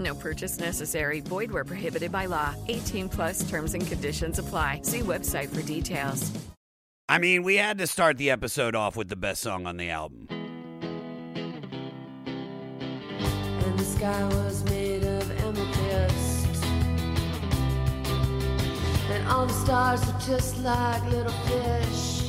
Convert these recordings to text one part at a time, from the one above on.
No purchase necessary. Void where prohibited by law. 18 plus terms and conditions apply. See website for details. I mean, we had to start the episode off with the best song on the album. and the sky was made of amethyst. And all the stars were just like little fish.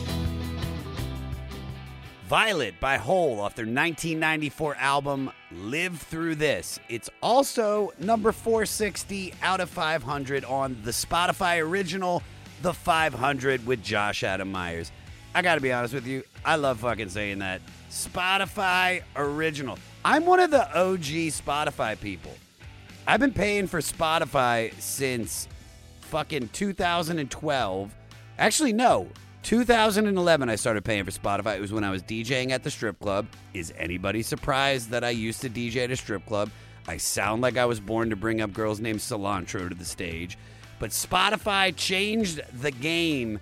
Violet by Hole off their 1994 album Live Through This. It's also number 460 out of 500 on the Spotify original The 500 with Josh Adam Myers. I got to be honest with you, I love fucking saying that. Spotify original. I'm one of the OG Spotify people. I've been paying for Spotify since fucking 2012. Actually, no. 2011, I started paying for Spotify. It was when I was DJing at the strip club. Is anybody surprised that I used to DJ at a strip club? I sound like I was born to bring up girls named Cilantro to the stage. But Spotify changed the game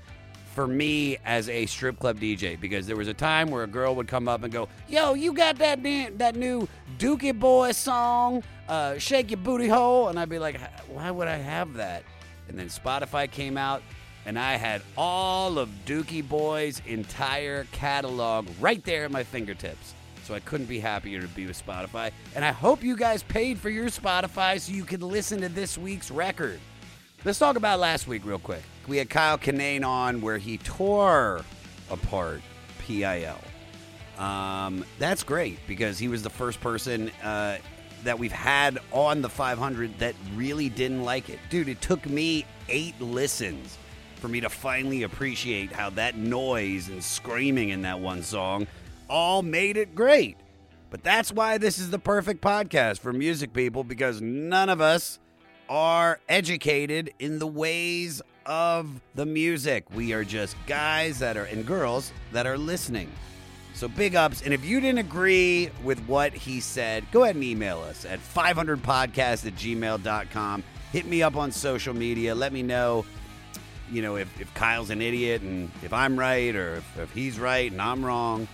for me as a strip club DJ because there was a time where a girl would come up and go, "Yo, you got that that new Dookie Boy song, uh, Shake Your Booty Hole?" And I'd be like, "Why would I have that?" And then Spotify came out, and I had all of Dookie Boy's entire catalog right there at my fingertips. So I couldn't be happier to be with Spotify. And I hope you guys paid for your Spotify so you could listen to this week's record. Let's talk about last week real quick. We had Kyle Kinane on where he tore apart PIL. Um, that's great because he was the first person uh, that we've had on the 500 that really didn't like it. Dude, it took me eight listens for me to finally appreciate how that noise and screaming in that one song all made it great. But that's why this is the perfect podcast for music people because none of us are educated in the ways of the music. We are just guys that are and girls that are listening. So big ups. And if you didn't agree with what he said, go ahead and email us at 500podcast at gmail.com. Hit me up on social media. Let me know, you know, if, if Kyle's an idiot and if I'm right or if, if he's right and I'm wrong.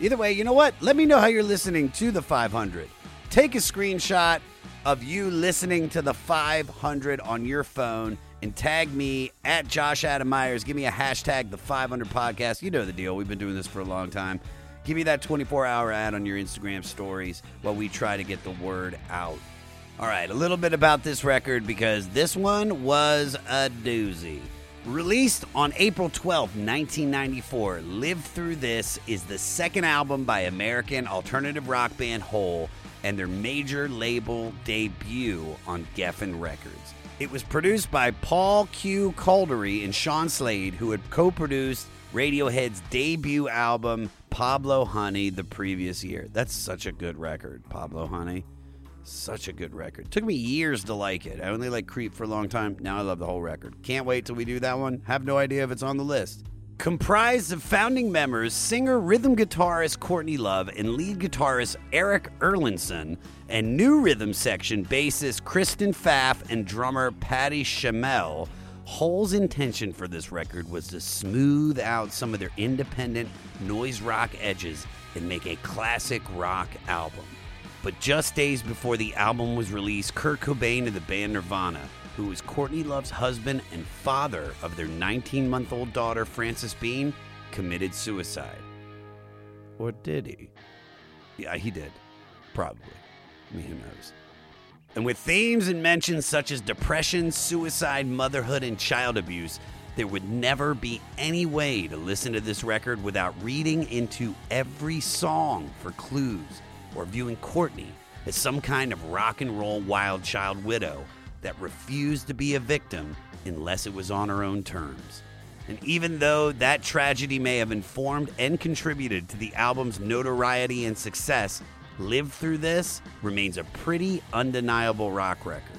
Either way, you know what? Let me know how you're listening to the 500. Take a screenshot of you listening to the 500 on your phone and tag me at Josh Adam Myers. Give me a hashtag the 500 podcast. You know the deal. We've been doing this for a long time. Give me that 24 hour ad on your Instagram stories while we try to get the word out. All right, a little bit about this record because this one was a doozy. Released on April 12, 1994, Live Through This is the second album by American alternative rock band Hole and their major label debut on Geffen Records. It was produced by Paul Q. Kolderie and Sean Slade, who had co produced Radiohead's debut album, Pablo Honey, the previous year. That's such a good record, Pablo Honey. Such a good record. Took me years to like it. I only like Creep for a long time. Now I love the whole record. Can't wait till we do that one. Have no idea if it's on the list. Comprised of founding members, singer, rhythm guitarist Courtney Love, and lead guitarist Eric Erlandson, and new rhythm section bassist Kristen Pfaff and drummer Patty Schemel, Hole's intention for this record was to smooth out some of their independent noise rock edges and make a classic rock album. But just days before the album was released, Kurt Cobain of the band Nirvana, who was Courtney Love's husband and father of their 19 month old daughter, Frances Bean, committed suicide. Or did he? Yeah, he did. Probably. I mean, who knows? And with themes and mentions such as depression, suicide, motherhood, and child abuse, there would never be any way to listen to this record without reading into every song for clues or viewing Courtney as some kind of rock and roll wild child widow that refused to be a victim unless it was on her own terms. And even though that tragedy may have informed and contributed to the album's notoriety and success, Live Through This remains a pretty undeniable rock record.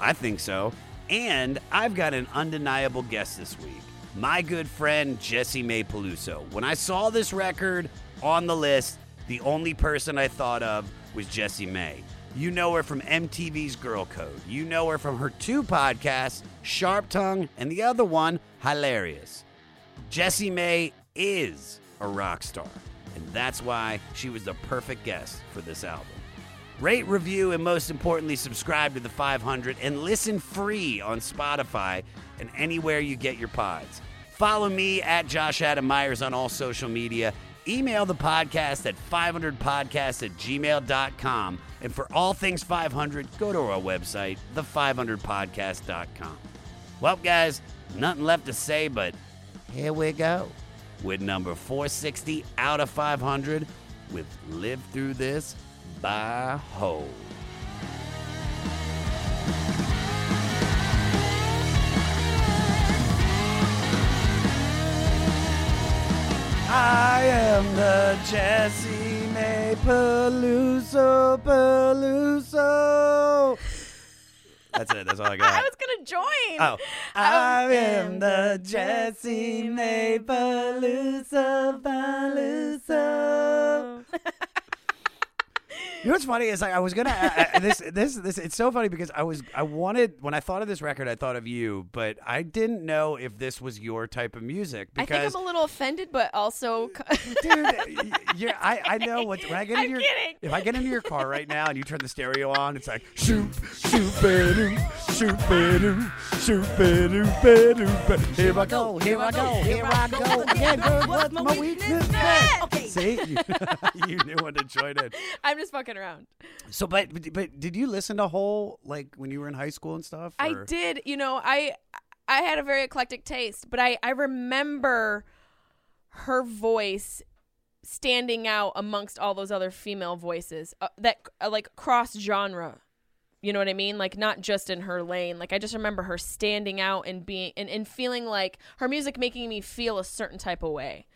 I think so. And I've got an undeniable guest this week. My good friend JessiMae Peluso. When I saw this record on the list, the only person I thought of was JessiMae. You know her from MTV's Girl Code. You know her from her two podcasts, Sharp Tongue and the other one, Hilarious. JessiMae is a rock star, and that's why she was the perfect guest for this album. Rate, review, and most importantly, subscribe to the 500 and listen free on Spotify and anywhere you get your pods. Follow me at Josh Adam Myers on all social media. Email the podcast at 500podcast at gmail.com. And for all things 500, go to our website, the500podcast.com. Well, guys, nothing left to say, but here we go with number 460 out of 500 with Live Through This by Hole. I am the JessiMae Peluso Peluso. That's it. That's all I got. I was gonna join. Oh, I am the JessiMae Peluso Peluso. You know what's funny is like I was gonna uh, this this this it's so funny because I was I wanted when I thought of this record I thought of you but I didn't know if this was your type of music I because think I'm a little offended, but also. dude you're, I I know what when I get I'm into your kidding. if I get into your car right now and you turn the stereo on it's like shoot shoot ba-doo, shoot ba-doo, shoot ba-doo, ba-doo, here I go here I go here I go yeah good what's my weakness Okay. see you, you knew when to join in. I'm just fucking around. So, but but did you listen to Hole like when you were in high school and stuff? I or- did. You know, I I had a very eclectic taste, but I I remember her voice standing out amongst all those other female voices uh, that uh, like cross genre. You know what I mean? Like not just in her lane. Like I just remember her standing out and being and, and feeling like her music making me feel a certain type of way.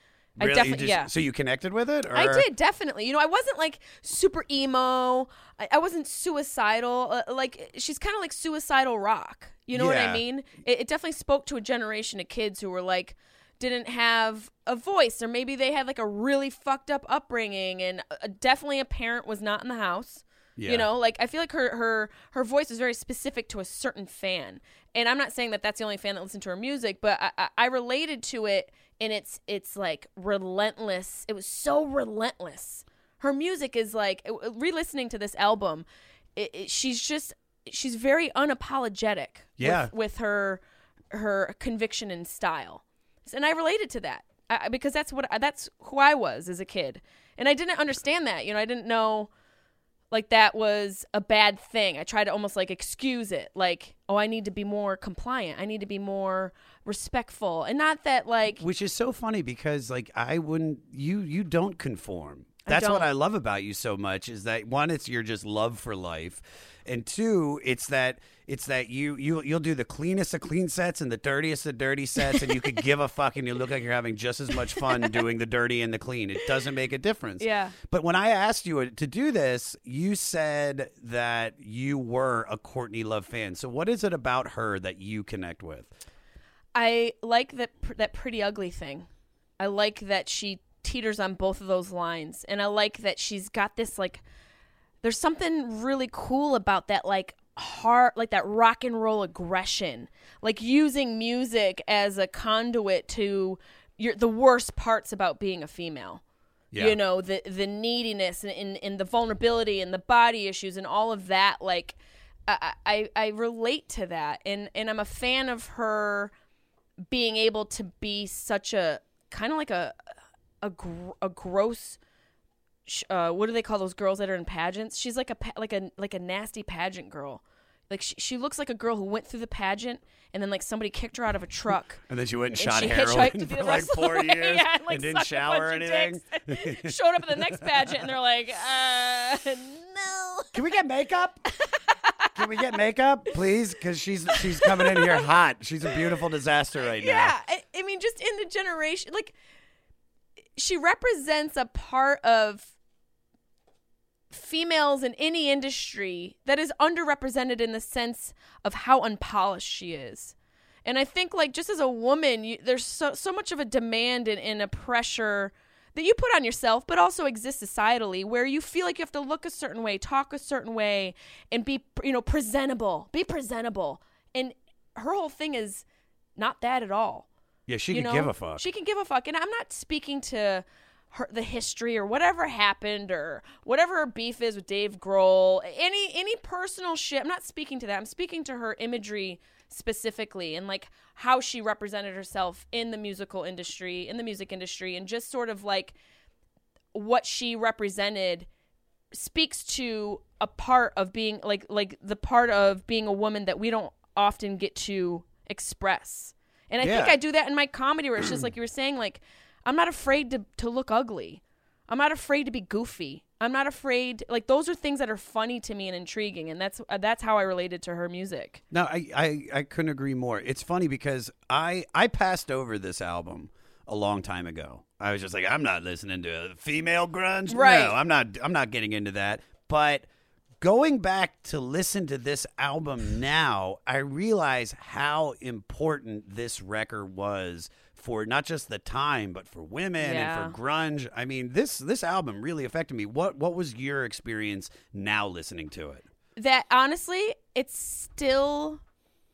I Really? You definitely yeah. So you connected with it? Or? I did definitely. You know, I wasn't like super emo. I, I wasn't suicidal. Uh, like she's kind of like suicidal rock. You know what I mean? It, it definitely spoke to a generation of kids who were like didn't have a voice, or maybe they had like a really fucked up upbringing, and uh, definitely a parent was not in the house. Yeah. You know, like I feel like her her her voice is very specific to a certain fan, and I'm not saying that that's the only fan that listened to her music, but I, I, I related to it, and it's it's like relentless. It was so relentless. Her music is like uh, re-listening to this album. It, it, she's just she's very unapologetic. Yeah. with, with her her conviction and style, and I related to that I, because that's what that's who I was as a kid, and I didn't understand that. You know, I didn't know like that was a bad thing. I tried to almost like excuse it, like, oh, I need to be more compliant. I need to be more respectful, and not that like Which is so funny because like I wouldn't you you don't conform. I That's what. I love about you so much is that one, it's your just love for life, and two, it's that it's that you you you'll do the cleanest of clean sets and the dirtiest of dirty sets, and you could give a fuck, and you look like you're having just as much fun doing the dirty and the clean. It doesn't make a difference. Yeah. But when I asked you uh, to do this, you said that you were a Courtney Love fan. So what is it about her that you connect with? I like that pr- that pretty ugly thing. I like that she teeters on both of those lines, and I like that she's got this like. There's something really cool about that, like hard, like that rock and roll aggression, like using music as a conduit to your the worst parts about being a female. Yeah. You know the the neediness and, and, and the vulnerability and the body issues and all of that. Like I, I I relate to that, and and I'm a fan of her being able to be such a kind of like a a, gr- a gross sh- uh, what do they call those girls that are in pageants she's like a pa- like a like a nasty pageant girl like she, she looks like a girl who went through the pageant and then like somebody kicked her out of a truck And then she went and, and shot she heroin hitchhiked the for like rest four years yeah, and, like, and didn't shower or anything. dicks. showed up at the next pageant and they're like uh no Can we get makeup? Can we get makeup, please? Because she's she's coming in here hot. She's a beautiful disaster right now. yeah I, I mean just in the generation like she represents a part of females in any industry that is underrepresented in the sense of how unpolished she is. And I think like just as a woman, you, there's so so much of a demand and, and a pressure that you put on yourself, but also exists societally, where you feel like you have to look a certain way, talk a certain way, and be you know presentable, be presentable. And her whole thing is not that at all. Yeah, she you could know? give a fuck. She can give a fuck, and I'm not speaking to her the history or whatever happened or whatever her beef is with Dave Grohl. Any any personal shit. I'm not speaking to that. I'm speaking to her imagery specifically and like how she represented herself in the musical industry, in the music industry, and just sort of like what she represented speaks to a part of being like like the part of being a woman that we don't often get to express. And I think I do that in my comedy where it's just like you were saying like I'm not afraid to to look ugly. I'm not afraid to be goofy. I'm not afraid like those are things that are funny to me and intriguing and that's uh, that's how I related to her music. No, I, I, I couldn't agree more. It's funny because I I passed over this album a long time ago. I was just like, I'm not listening to female grunge. Right. No, I'm not I'm not getting into that. But going back to listen to this album now, I realize how important this record was for not just the time, but for women Yeah. and for grunge. I mean, this this album really affected me. What what was your experience now listening to it? that honestly it's still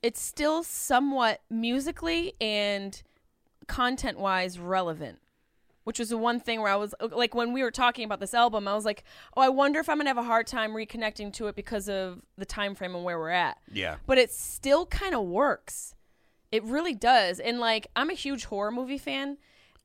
it's still somewhat musically and content wise relevant which was the one thing where i was uh, like when we were talking about this album i was like oh i wonder if i'm gonna have a hard time reconnecting to it because of the time frame and where we're at. Yeah. but it still kind of works. It really does. And like i'm a huge horror movie fan.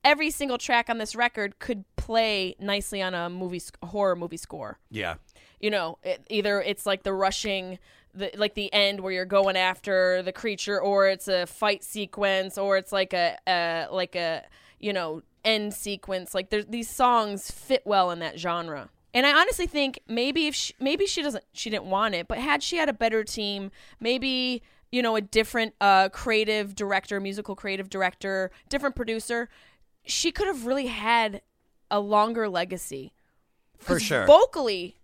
Every single track on this record could play nicely on a movie horror movie score. Yeah. you know it, either it's like the rushing the like the end where you're going after the creature or it's a fight sequence or it's like a, a like a you know end sequence like there's these songs fit well in that genre and i honestly think maybe if she, maybe she doesn't she didn't want it but had she had a better team maybe you know a different uh creative director musical creative director different producer she could have really had a longer legacy For sure. vocally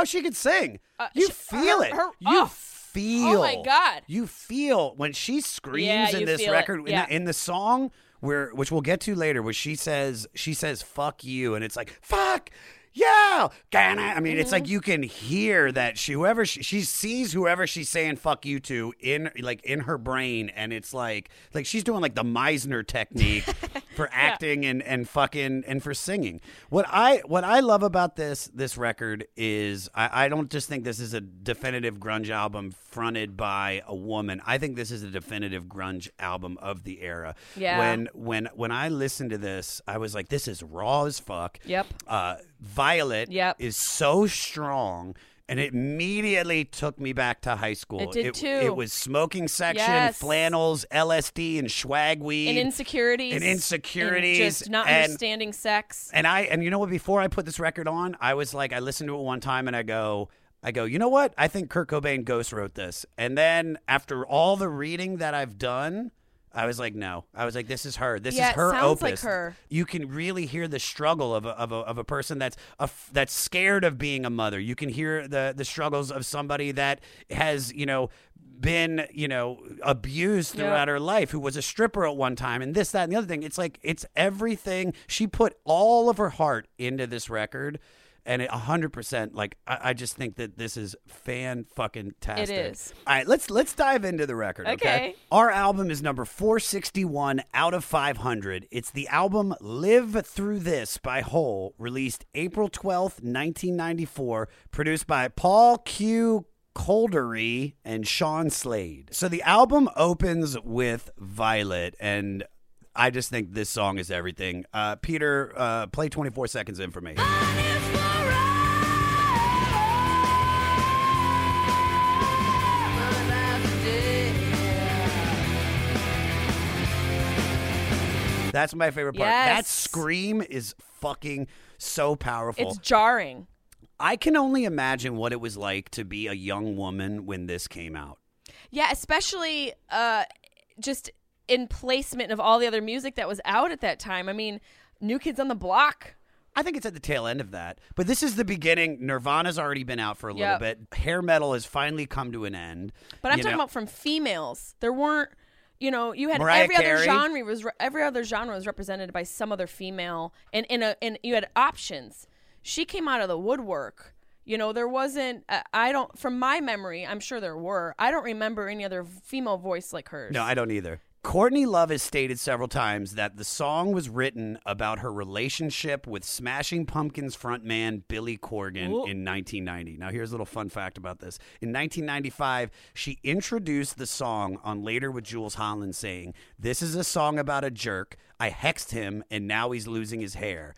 Oh, she could sing. Uh, you she- feel her- it. her- you oh. feel. Oh my God. You feel when she screams Yeah, in this record in, Yeah. the, in the song where which we'll get to later, where she says she says "fuck you" and it's like "fuck." Yeah, Gana. I mean, it's Mm-hmm. like you can hear that she whoever she, she sees whoever she's saying "fuck you" to in like in her brain, and it's like like she's doing like the Meisner technique for acting and and fucking and for singing. What I what I love about this this record is I, I don't just think this is a definitive grunge album fronted by a woman. I think this is a definitive grunge album of the era. Yeah. When when when I listened to this, I was like, this is raw as fuck. Yep. Uh, Violet Yep. is so strong. And it immediately took me back to high school. It did, too. It was smoking section, Yes. flannels, LSD, and swag weed and insecurities and insecurities and just not and- understanding sex and I and you know what? Before I put this record on, I was like, I listened to it one time, and I go, I go, you know what? I think Kurt Cobain ghost wrote this. And then after all the reading that I've done, I was like, no. I was like, this is her. This Yeah, is it her sounds like opus. her. You can really hear the struggle of a, of a, of a person that's a, that's scared of being a mother. You can hear the the struggles of somebody that has you know been you know abused Yeah. throughout her life who was a stripper at one time and this that and the other thing it's like it's everything she put all of her heart into this record and it 100% like I, I just think that this is fan fucking tastic It is. all right let's let's dive into the record okay, Okay. our album is number 461 out of 500 it's the album live through this by hole released april 12th 1994 produced by paul q Kolderie and Sean Slade. So the album opens with Violet, and I just think this song is everything. Uh, Peter, uh, play 24 seconds in for me. That's my favorite part. That scream is fucking so powerful. it's jarring I can only imagine what it was like to be a young woman when this came out. yeah especially uh just in placement of all the other music that was out at that time i mean new kids on the block I think it's at the tail end of that. But this is the beginning. Nirvana's already been out for a little Yep. bit. Hair metal has finally come to an end. But I'm you talking know? about from females. There weren't, you know, you had Mariah every other genre was re- every other genre was represented by some other female, and in a and you had options. She came out of the woodwork. You know, there wasn't. Uh, I don't, from my memory, I'm sure there were. I don't remember any other female voice like hers. No, I don't either. Courtney Love has stated several times that the song was written about her relationship with Smashing Pumpkins frontman Billy Corgan in 1990. Now, here's a little fun fact about this. In 1995, she introduced the song on Later with Jools Holland, saying, This is a song about a jerk. I hexed him, and now he's losing his hair.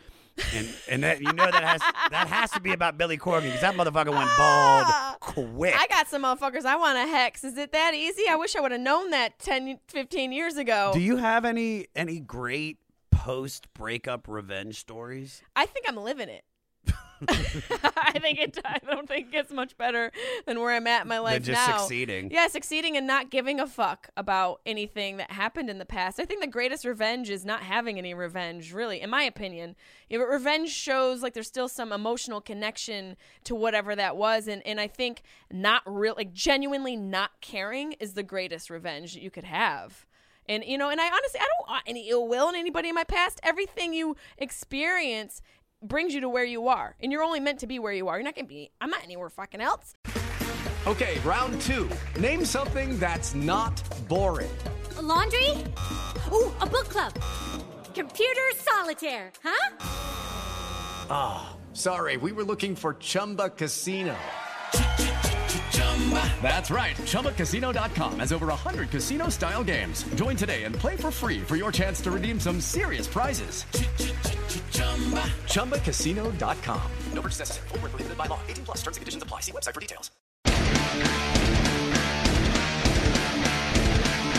And and that you know that has that has to be about Billy Corgan because that motherfucker went bald ah, quick. I got some motherfuckers I want to hex. Is it that easy? I wish I would have known that 10, 15 years ago. Do you have any any great post breakup revenge stories? I think I'm living it. I think it. I don't think it gets much better than where I'm at in my life just now. succeeding. Yeah, succeeding and not giving a fuck about anything that happened in the past. I think the greatest revenge is not having any revenge, really, in my opinion. Yeah, but revenge shows like there's still some emotional connection to whatever that was, and and I think not real, like genuinely not caring is the greatest revenge that you could have. And you know, and I honestly I don't want any ill will in anybody in my past. Everything you experience brings you to where you are. And you're only meant to be where you are. You're not gonna be I'm not anywhere fucking else. Okay, round two. Name something that's not boring. A laundry? Ooh, a book club. Computer solitaire, huh? Ah, sorry, we were looking for Chumba Casino. That's right. ChumbaCasino.com has over 100 casino style games. Join today and play for free for your chance to redeem some serious prizes. ChumbaCasino.com. No purchase necessary. Void where prohibited by law. 18 plus terms and conditions apply. See website for details.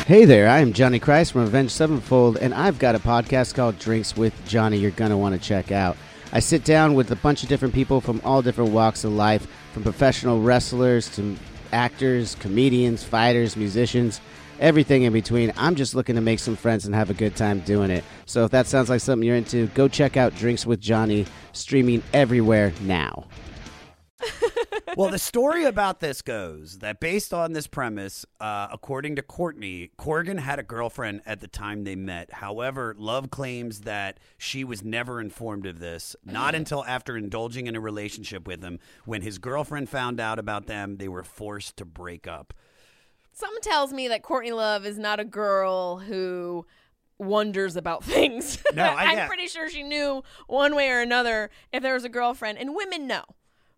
Hey there, I am Johnny Christ from Avenged Sevenfold, and I've got a podcast called Drinks with Johnny you're going to want to check out. I sit down with a bunch of different people from all different walks of life, from professional wrestlers to actors, comedians, fighters, musicians, everything in between. I'm just looking to make some friends and have a good time doing it. So if that sounds like something you're into, go check out Drinks with Johnny, streaming everywhere now. well, the story about this goes that based on this premise, uh, according to Courtney, Corgan had a girlfriend at the time they met. However, Love claims that she was never informed of this, not until after indulging in a relationship with him. When his girlfriend found out about them, they were forced to break up. Something tells me that Courtney Love is not a girl who wonders about things. No, I- I'm yeah. pretty sure she knew one way or another if there was a girlfriend. And women know.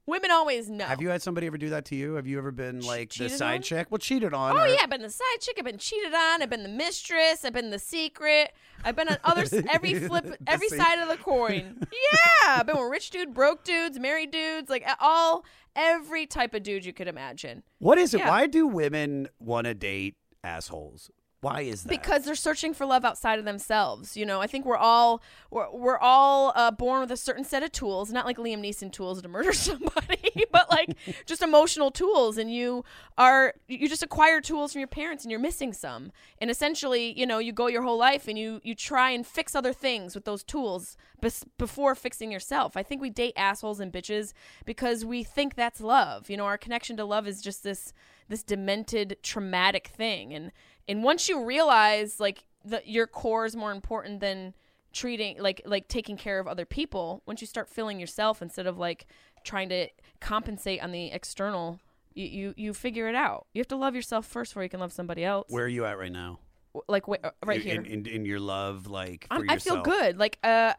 Women always know. Have you had somebody ever do that to you? Have you ever been like the side on? chick? Well, cheated on. Oh or- yeah, I've been the side chick. I've been cheated on. I've been the mistress. I've been the secret. I've been on other every flip, every side of the coin. Yeah, I've been with rich dude, broke dudes, married dudes, like all every type of dude you could imagine. What is it? Yeah. Why do women want to date assholes? Why is that? because they're searching for love outside of themselves. You know, I think we're all we're, we're all uh, born with a certain set of tools, not like Liam Neeson tools to murder somebody, but like just emotional tools. And you are you just acquire tools from your parents, and you're missing some. And essentially, you know, you go your whole life and you you try and fix other things with those tools bes- before fixing yourself. I think we date assholes and bitches because we think that's love. You know, our connection to love is just this this demented traumatic thing and and once you realize like that your core is more important than treating like like taking care of other people once you start feeling yourself instead of like trying to compensate on the external you you, you figure it out you have to love yourself first before you can love somebody else Where are you at right now? like wait, uh, right here in, in, in your love, like I feel good. Like, uh,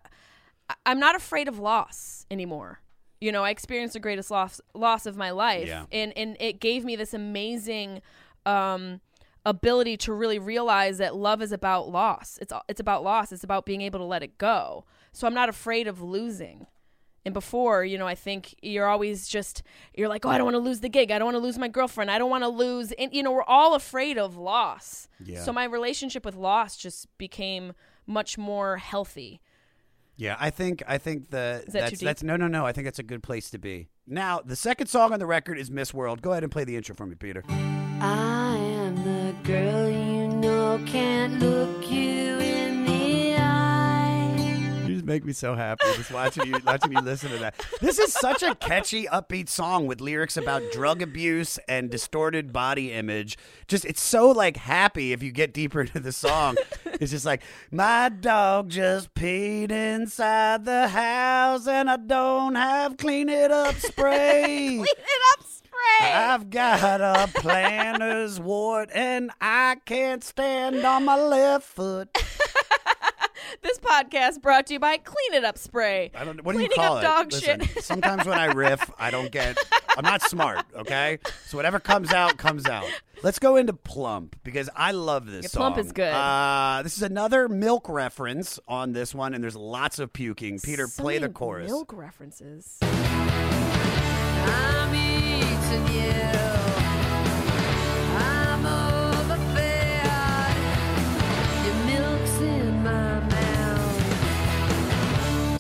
I'm not afraid of loss anymore. You know, I experienced the greatest loss loss of my life, Yeah. and and it gave me this amazing um, ability to really realize that love is about loss. It's it's about loss. It's about being able to let it go. So I'm not afraid of losing. And before, you know, I think you're always just you're like, oh, I don't want to lose the gig. I don't want to lose my girlfriend. I don't want to lose. And you know, we're all afraid of loss. Yeah. So my relationship with loss just became much more healthy. Yeah, I think I think the that too that's deep? that's no no no. I think that's a good place to be. Now, the second song on the record is Miss World. Go ahead and play the intro for me, Peter. I am the girl you know can't look you in the eye. She's make me so happy just watching you watching you listen to that. This is such a catchy, upbeat song with lyrics about drug abuse and distorted body image. Just it's so like happy if you get deeper into the song. It's just like my dog just peed inside the house and I don't have clean it up spray. Clean it up spray. I've got a plantar's wart and I can't stand on my left foot. This podcast brought to you by Clean It Up Spray. I don't. What do Cleaning you call up it? dog Listen, shit. sometimes when I riff, I don't get. I'm not smart. Okay, so whatever comes out comes out. Let's go into Plump because I love this Yeah, song. Plump is good. Uh, this is another milk reference on this one, and there's lots of puking. Peter, So play the chorus. Milk references.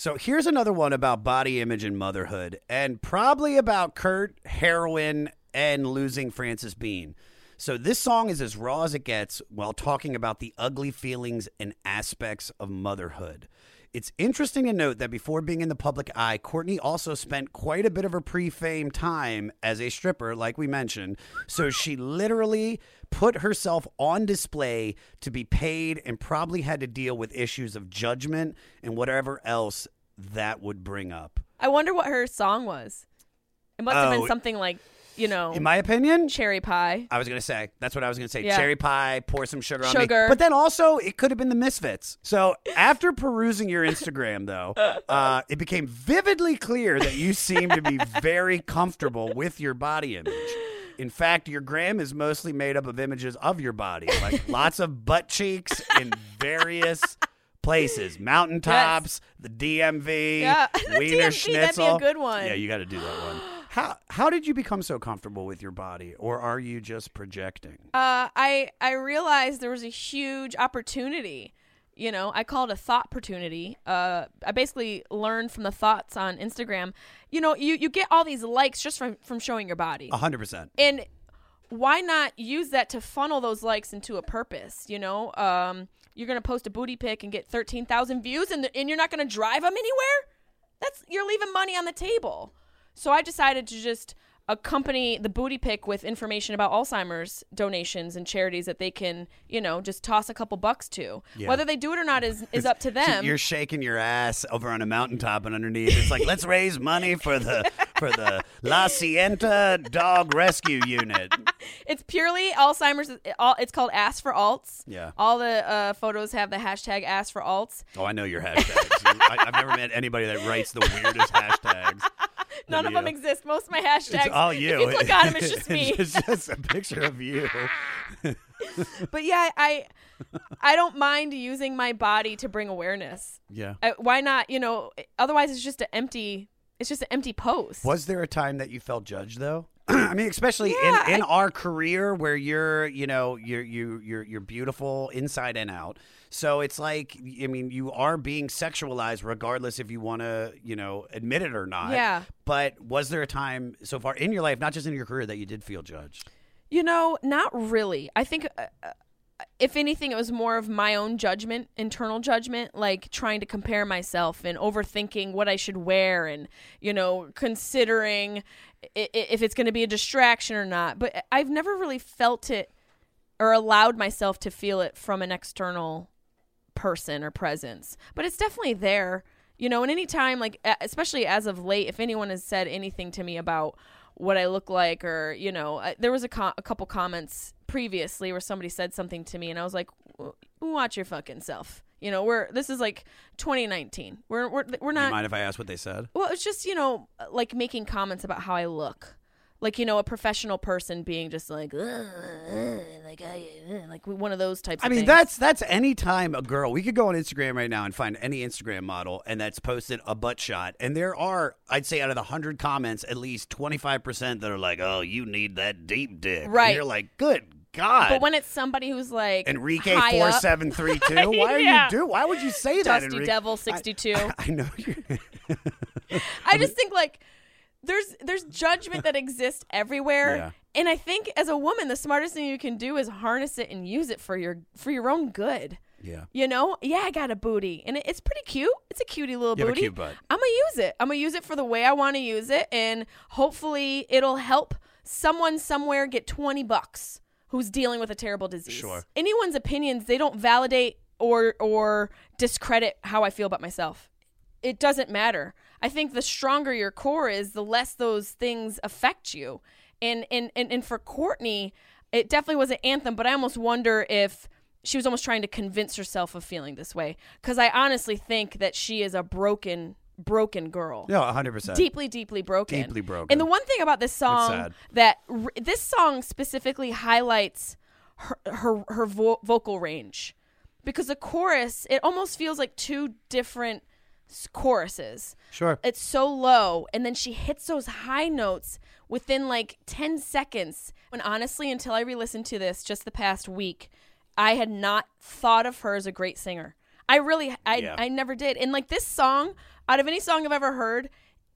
So here's another one about body image and motherhood, and probably about Kurt, heroin, and losing Frances Bean. So this song is as raw as it gets while talking about the ugly feelings and aspects of motherhood. It's interesting to note that before being in the public eye, Courtney also spent quite a bit of her pre fame time as a stripper, like we mentioned. So she literally put herself on display to be paid and probably had to deal with issues of judgment and whatever else that would bring up. I wonder what her song was. It must have Oh. been something like, you know, In my opinion, cherry pie. I was gonna say that's what I was gonna say. Yeah. Cherry pie, pour some sugar on me. Sugar. But then also it could have been the Misfits. So after perusing your Instagram, though, uh, it became vividly clear that you seem to be very comfortable with your body image. In fact, your gram is mostly made up of images of your body, like lots of butt cheeks in various places, mountaintops, the DMV, Yeah, Wiener DMV, that'd be a good one. Yeah, you got to do that one. How how did you become so comfortable with your body, or are you just projecting? Uh, I I realized there was a huge opportunity. You know, I call it a thought opportunity. Uh, I basically learned from the thoughts on Instagram. You know, you, you get all these likes just from from showing your body, A hundred percent. and why not use that to funnel those likes into a purpose? You know, um, you're gonna post a booty pic and get thirteen thousand views, and and you're not gonna drive them anywhere. That's you're leaving money on the table. So I decided to just accompany the booty pic with information about Alzheimer's donations and charities that they can, you know, just toss a couple bucks to. Yeah. Whether they do it or not is is up to So them. You're shaking your ass over on a mountaintop, and underneath it's like, let's raise money for the for the La Cienta Dog Rescue Unit. It's purely Alzheimer's. It's called Ask for Alts. Yeah. All the uh, photos have the hashtag Ask for Alts. Oh, I know your hashtags. I, I've never met anybody that writes the weirdest hashtags. None of you. them exist. Most of my hashtags. It's all you. If you click on them, it's just me. it's just a picture of you. but yeah, I I don't mind using my body to bring awareness. Yeah. Uh, why not? You know, otherwise it's just an empty. It's just an empty post. Was there a time that you felt judged though? I mean, especially Yeah, in, in I- our career where you're, you know, you're you you're you're beautiful inside and out. So it's like, I mean, you are being sexualized regardless if you want to, you know, admit it or not. Yeah. But was there a time so far in your life, not just in your career, that you did feel judged? You know, not really. I think, uh, uh, if anything, it was more of my own judgment, internal judgment, like trying to compare myself and overthinking what I should wear and, you know, considering if it's going to be a distraction or not. But I've never really felt it or allowed myself to feel it from an external person or presence. But it's definitely there. You know, and anytime, like, especially as of late, if anyone has said anything to me about what I look like, or, you know, I, there was a, co- a couple comments previously where somebody said something to me, and I was like, "W- watch your fucking self. You know, we're, this is like 2019. We're, we're, we're Do you not, mind if I ask what they said? well, it's just, you know, like making comments about how I look. Like, you know, a professional person being just like, like, I, like one of those types of I mean, things. that's that's any time a girl. We could go on Instagram right now and find any Instagram model, and that's posted a butt shot. And there are, I'd say, out of the hundred comments, at least twenty five percent that are like, "Oh, you need that deep dick." And Right. you're like, "Good God." But when it's somebody who's like Enrique four seven three two. Why are Yeah. you do? Why would you say that, Dusty Devil 62. I, I know you. I just think like there's there's judgment that exists everywhere. Yeah. And I think as a woman the smartest thing you can do is harness it and use it for your for your own good. Yeah. You know, yeah, I got a booty, and it, it's pretty cute. It's a cutie little You have a booty. cute butt. I'm gonna use it. I'm gonna use it for the way I want to use it, and hopefully, it'll help someone somewhere get 20 bucks who's dealing with a terrible disease. Sure. Anyone's opinions they don't validate or or discredit how I feel about myself. It doesn't matter. I think the stronger your core is, the less those things affect you. And and and, and for Courtney, it definitely was an anthem, but I almost wonder if she was almost trying to convince herself of feeling this way because I honestly think that she is a broken broken girl. No, 100%. Deeply, deeply broken. Deeply broken. And the one thing about this song that r- this song specifically highlights her her, her vo- vocal range because the chorus it almost feels like two different choruses. Sure. It's so low and then she hits those high notes within like 10 seconds. And honestly until I re-listened to this just the past week, I had not thought of her as a great singer. I really I Yeah. I never did. And like this song, out of any song I've ever heard,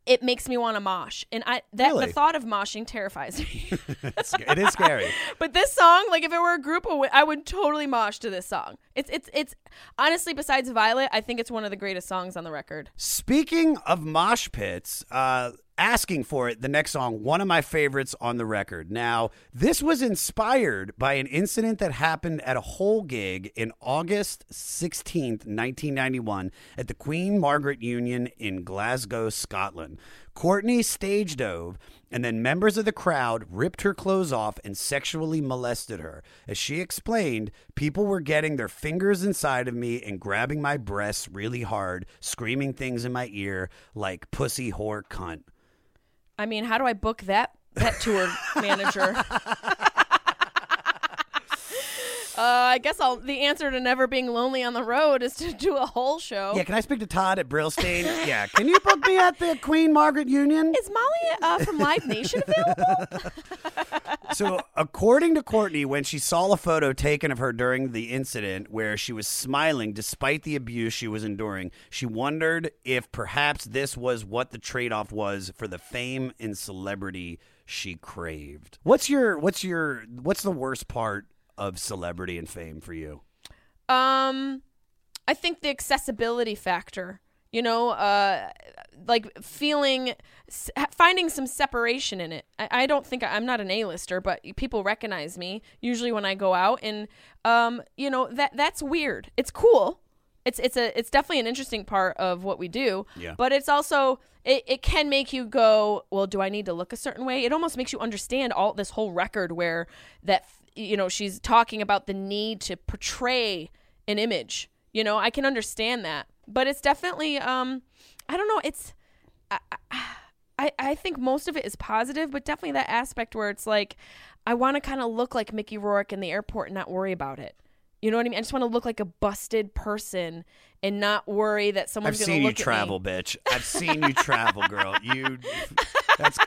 it makes me want to mosh. And I that Really? the thought of moshing terrifies me. It's- scary. But this song, like if it were a group, I would totally mosh to this song. It's it's it's honestly, besides Violet, I think it's one of the greatest songs on the record. Speaking of mosh pits, uh, asking for it, the next song, one of my favorites on the record. Now, this was inspired by an incident that happened at a Hole gig in August 16th, 1991, at the Queen Margaret Union in Glasgow, Scotland. Courtney stage dove, and then members of the crowd ripped her clothes off and sexually molested her. As she explained, people were getting their fingers inside of me and grabbing my breasts really hard, screaming things in my ear like pussy whore cunt. I mean, how do I book that that tour manager? Uh, I guess I'll. The answer to never being lonely on the road is to do a Hole show. Yeah, can I speak to Todd at Brillstein? yeah, can you book me at the Queen Margaret Union? Is Molly uh, from Live Nation available? so, according to Courtney, when she saw a photo taken of her during the incident where she was smiling despite the abuse she was enduring, she wondered if perhaps this was what the trade-off was for the fame and celebrity she craved. What's your what's your what's the worst part of celebrity and fame for you? Um, I think the accessibility factor. You know, uh, like feeling, finding some separation in it. I, I don't think I'm not an A-lister, but people recognize me usually when I go out, and um, you know that that's weird. It's cool. It's it's a it's definitely an interesting part of what we do. Yeah. But it's also it, it can make you go, well, do I need to look a certain way? It almost makes you understand all this whole record where that you know she's talking about the need to portray an image. You know, I can understand that, but it's definitely um, I don't know. It's I I, I think most of it is positive, but definitely that aspect where it's like I want to kind of look like Mickey Rourke in the airport and not worry about it. You know what I mean? I just want to look like a busted person and not worry that someone's going seen to you look travel, at me. bitch. I've seen you travel, girl. You that's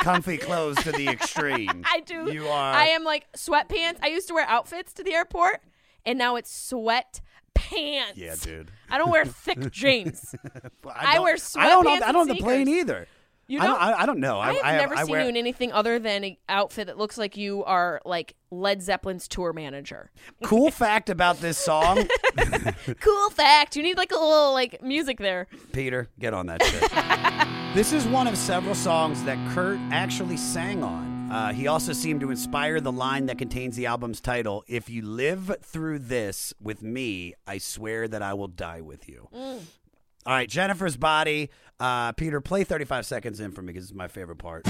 comfy clothes to the extreme. I do. You are. I am like sweatpants. I used to wear outfits to the airport, and now it's sweat pants. Yeah, dude. I don't wear thick jeans. I don't- wear I don't sweatpants I don't on the plane either. You I don't. don't? I, I don't know. I have I, never I seen wear, you in anything other than an outfit that looks like you are like Led Zeppelin's tour manager. Cool fact about this song, cool fact. You need like a little like music there. Peter, get on that shit. this is one of several songs that Kurt actually sang on. Uh, he also seemed to inspire the line that contains the album's title If you live through this with me, I swear that I will die with you. Mm. All right, Jennifer's Body. Uh, Peter, play 35 seconds in for me because it's my favorite part.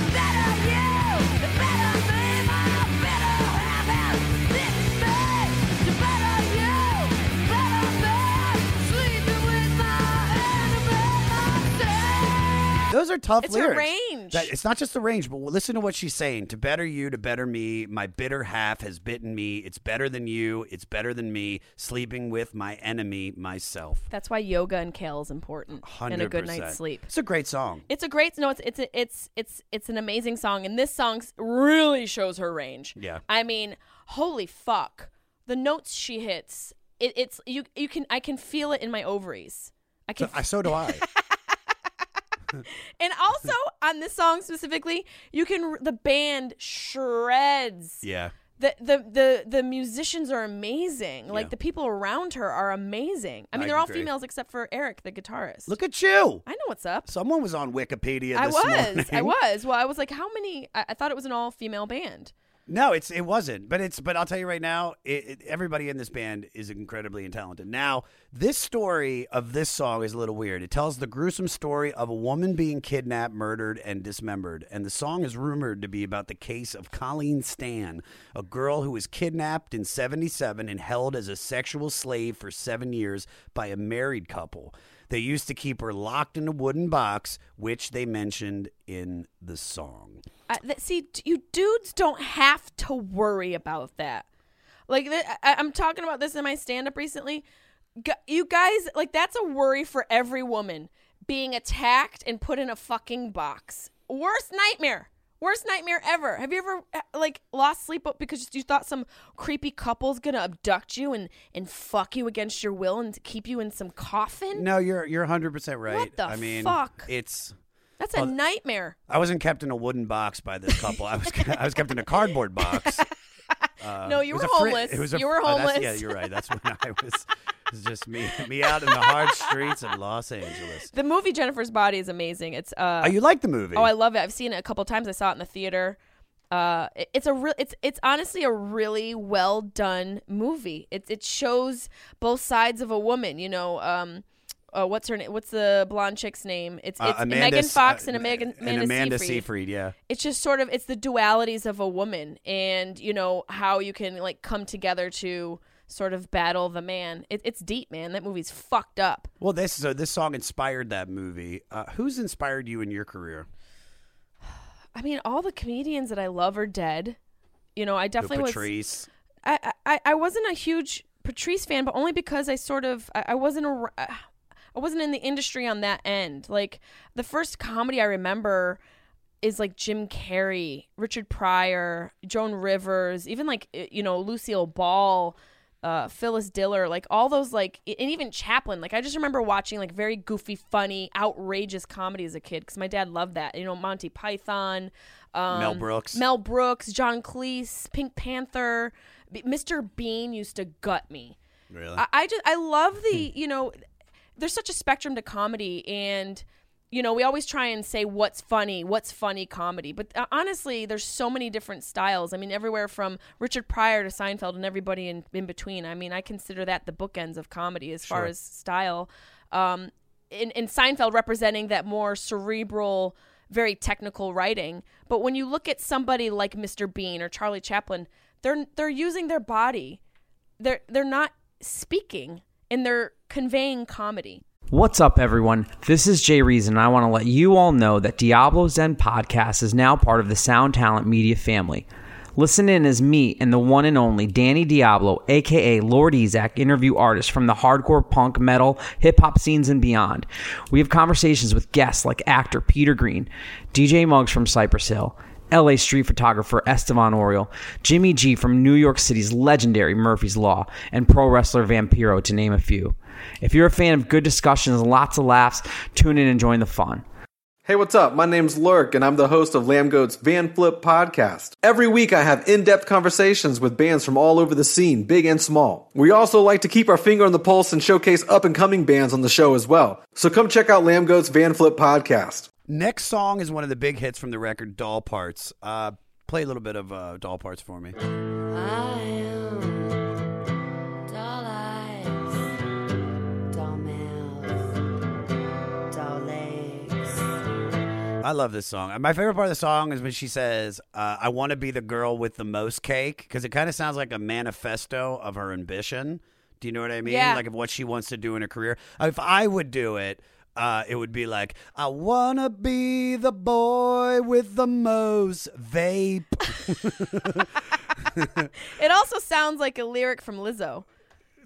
Those are tough It's lyrics. range. That- it's not just the range, but listen to what she's saying. To better you, to better me. My bitter half has bitten me. It's better than you. It's better than me. Sleeping with my enemy, myself. That's why yoga and kale is important and a good night's sleep. It's a great song. It's a great no. It's it's it's it's it's an amazing song, and this song really shows her range. Yeah. I mean, holy fuck, the notes she hits. It, it's you. You can I can feel it in my ovaries. I can. So, I- so do I. and also on this song specifically, you can the band shreds yeah. the the the, the musicians are amazing. Like Yeah. the people around her are amazing. I mean, I they're all agree. females except for Eric, the guitarist. Look at you. I know what's up. Someone was on Wikipedia I was. morning. I was. Well, I was like, how many? I, I thought it was an all female band. No, it's it wasn't. But it's but I'll tell you right now, it, it, everybody in this band is incredibly talented. Now, this story of this song is a little weird. It tells the gruesome story of a woman being kidnapped, murdered, and dismembered. And the song is rumored to be about the case of Colleen Stan, a girl who was kidnapped in 77 and held as a sexual slave for 7 years by a married couple. They used to keep her locked in a wooden box, which they mentioned in the song. I, that, see, you dudes don't have to worry about that. Like, th- I, I'm talking about this in my stand up recently. You guys, like, that's a worry for every woman being attacked and put in a fucking box. Worst nightmare. Worst nightmare ever. Have you ever uh, like lost sleep because you thought some creepy couple's gonna abduct you and and fuck you against your will and keep you in some coffin? No, you're you're 100% right. What the I mean, fuck? it's That's a nightmare. I wasn't kept in a wooden box by this couple. I was I was kept in a cardboard box. Uh, No, you were homeless. it was a You were fr- oh, homeless. yeah, you're right. That's when I was. It was just me, me out in the hard streets of Los Angeles. The movie Jennifer's Body is amazing. It's uh Oh, you like the movie? Oh, I love it. I've seen it a couple times. I saw it in the theater. Uh, it- it's a real. It's it's honestly a really well done movie. It it shows both sides of a woman. You know, um, uh, what's her name? What's the blonde chick's name? It's Uh, Amanda Megan Fox uh, and Megan and Amanda Seyfried. Seyfried. Yeah. It's just sort of it's the dualities of a woman, and you know how you can like come together to sort of battle the man. It, it's deep, man. That movie's fucked up. Well, this so this song inspired that movie. Uh, who's inspired you in your career? I mean, all the comedians that I love are dead. You know, I definitely was. Patrice. I, I I wasn't a huge Patrice fan, but only because I sort of I, I wasn't a I wasn't in the industry on that end. Like the first comedy I remember is like Jim Carrey, Richard Pryor, Joan Rivers, even like uh, you know Lucille Ball, uh, Phyllis Diller, like all those like and even Chaplin. Like I just remember watching like very goofy, funny, outrageous comedy as a kid because my dad loved that. You know Monty Python, um, Mel Brooks. Mel Brooks, John Cleese, Pink Panther, B- Mr. Bean used to gut me. Really? I, I just I love Hmm. the you know, there's such a spectrum to comedy, and you know we always try and say what's funny, what's funny comedy, but uh, honestly, there's so many different styles. I mean, everywhere from Richard Pryor to Seinfeld and everybody in in between. I mean, I consider that the bookends of comedy as far as style. Um, in, in Seinfeld representing that more cerebral, very technical writing. But when you look at somebody like Mr. Bean or Charlie Chaplin, they're they're using their body. They're they're not speaking and they're conveying comedy. What's up, everyone? This is Jay Reason, and I want to let you all know that Diablo's Zen Podcast is now part of the Sound Talent Media family. Listen in as me and the one and only Danny Diablo, aka Lord Ezec, interview artists from the hardcore punk, metal, hip hop scenes and beyond. We have conversations with guests like actor Peter Greene, DJ Muggs from Cypress Hill, LA street photographer Estevan Oriol, Jimmy G from New York City's legendary Murphy's Law, and pro wrestler Vampiro, to name a few. If you're a fan of good discussions and lots of laughs, tune in and join the fun. Hey, what's up? My name's Lurk, and I'm the host of Lambgoat's Van Flip podcast. Every week, I have in depth conversations with bands from all over the scene, big and small. We also like to keep our finger on the pulse and showcase up and coming bands on the show as well. So come check out Lambgoat's Van Flip podcast. Next song is one of the big hits from the record, Doll Parts. Uh, play a little bit of uh, Doll Parts for me. I am doll eyes, doll mouth, doll legs. I love this song. My favorite part of the song is when she says, uh, I want to be the girl with the most cake, because it kind of sounds like a manifesto of her ambition. Do you know what I mean? Yeah. Like of what she wants to do in her career. If I would do it, uh, it would be like, I want to be the boy with the most vape. It also sounds like a lyric from Lizzo.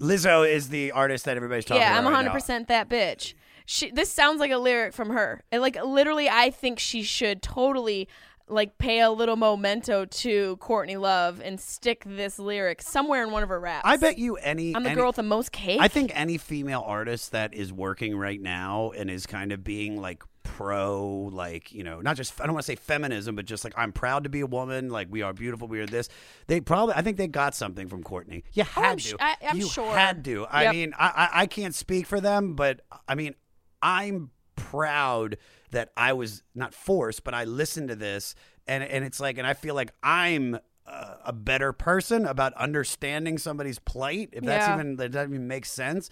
Lizzo is the artist that everybody's talking yeah, about. Yeah, I'm right now. 100% that bitch. She this sounds like a lyric from her. And like literally I think she should totally like pay a little memento to Courtney Love and stick this lyric somewhere in one of her raps. I bet you any. I'm the any- girl with the most cake. I think any female artist that is working right now and is kind of being like pro like you know not just I don't want to say feminism but just like I'm proud to be a woman like we are beautiful we are this they probably I think they got something from Courtney you oh, had Oh, I'm to sh- I- I'm you sure. had to I Yep. mean I, I I can't speak for them but I mean I'm proud that I was not forced but I listened to this and and it's like and I feel like I'm a better person about understanding somebody's plight if that's Yeah. even that doesn't even make sense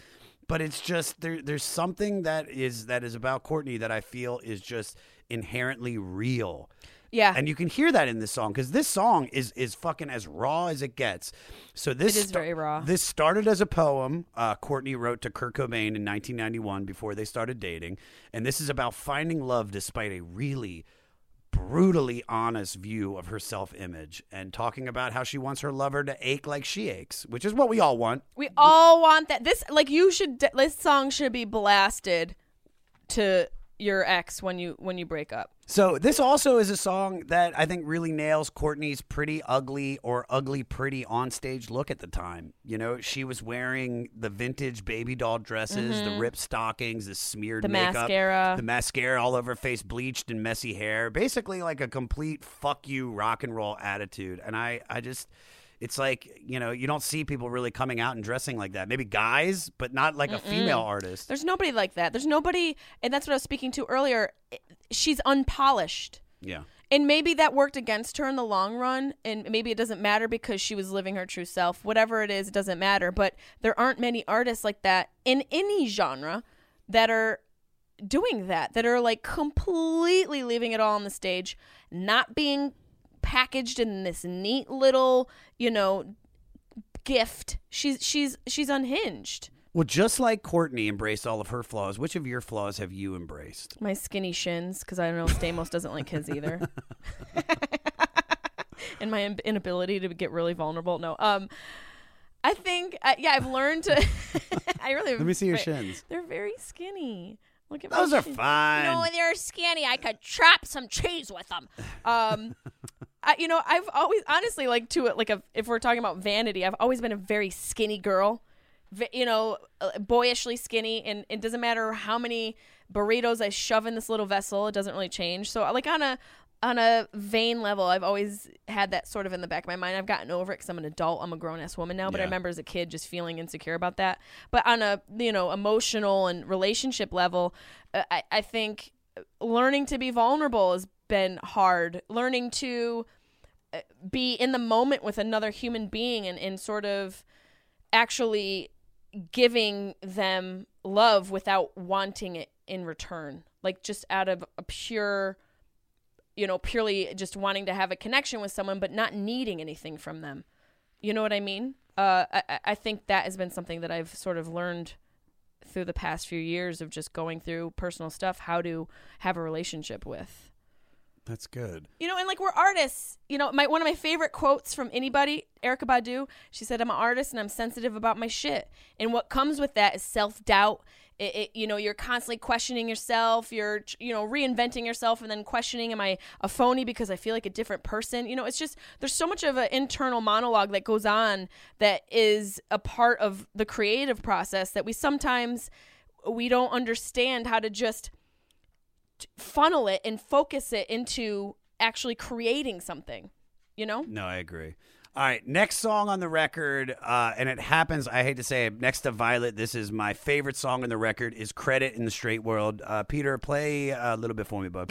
but it's just there there's something that is that is about Courtney that I feel is just inherently real. Yeah. And you can hear that in this song cuz this song is is fucking as raw as it gets. So this It is very raw. This started as a poem uh, Courtney wrote to Kurt Cobain in 1991 before they started dating, and this is about finding love despite a really brutally honest view of her self-image and talking about how she wants her lover to ache like she aches, which is what we all want. We all want that. This like you should. This song should be blasted to your ex when you when you break up. So this also is a song that I think really nails Courtney's pretty ugly or ugly pretty onstage look at the time. You know, she was wearing the vintage baby doll dresses, the Mhm. ripped stockings, the smeared The makeup, mascara. the mascara all over her face, bleached and messy hair, basically like a complete fuck you rock and roll attitude. And I, I just. It's like you know you don't see people really coming out and dressing like that. Maybe guys, but not like a female artist. There's nobody like that. There's nobody, and that's what I was speaking to earlier. She's unpolished. Yeah. And maybe that worked against her in the long run, and maybe it doesn't matter because she was living her true self. Whatever it is, it doesn't matter. But there aren't many artists like that in any genre that are doing that, that are like completely leaving it all on the stage, not being packaged in this neat little, you know, gift. She's she's she's unhinged. Well, just like Courtney embraced all of her flaws, which of your flaws have you embraced? My skinny shins, because I don't know Stamos doesn't like his either. and my in- inability to get really vulnerable. No, um, I think uh, yeah, I've learned to. I really Let me see your shins. They're very skinny. Look at Those my are shins. fine. No, they're skinny. I could chop some cheese with them. Um. I, you know, I've always honestly like to it like a, if we're talking about vanity, I've always been a very skinny girl, v- you know, uh, boyishly skinny, and it doesn't matter how many burritos I shove in this little vessel, it doesn't really change. So like on a on a vain level, I've always had that sort of in the back of my mind. I've gotten over it because I'm an adult, I'm a grown ass woman now, but I remember as a kid just feeling insecure about that. But on a you know emotional and relationship level, uh, I, I think learning to be vulnerable has been hard. Learning to uh, be in the moment with another human being and, and sort of actually giving them love without wanting it in return. Like just out of a pure, you know, purely just wanting to have a connection with someone, but not needing anything from them. You know what I mean? Uh, I, I- I think that has been something that I've sort of learned through the past few years of just going through personal stuff, how to have a relationship with. That's good. You know, and like we're artists. You know, my one of my favorite quotes from anybody, Erykah Badu. She said, "I'm an artist and I'm sensitive about my shit." And what comes with that is self doubt. It, it, you know, you're constantly questioning yourself. You're, you know, reinventing yourself and then questioning, "Am I a phony because I feel like a different person?" You know, it's just there's so much of an internal monologue that goes on that is a part of the creative process that we sometimes we don't understand how to just funnel it and focus it into actually creating something you know No, I agree. All right, next song on the record, uh, and it happens. I hate to say it. Next to Violet, this is my favorite song on the record. Is Credit in the Straight World. Uh, Peter, play a little bit for me, bud.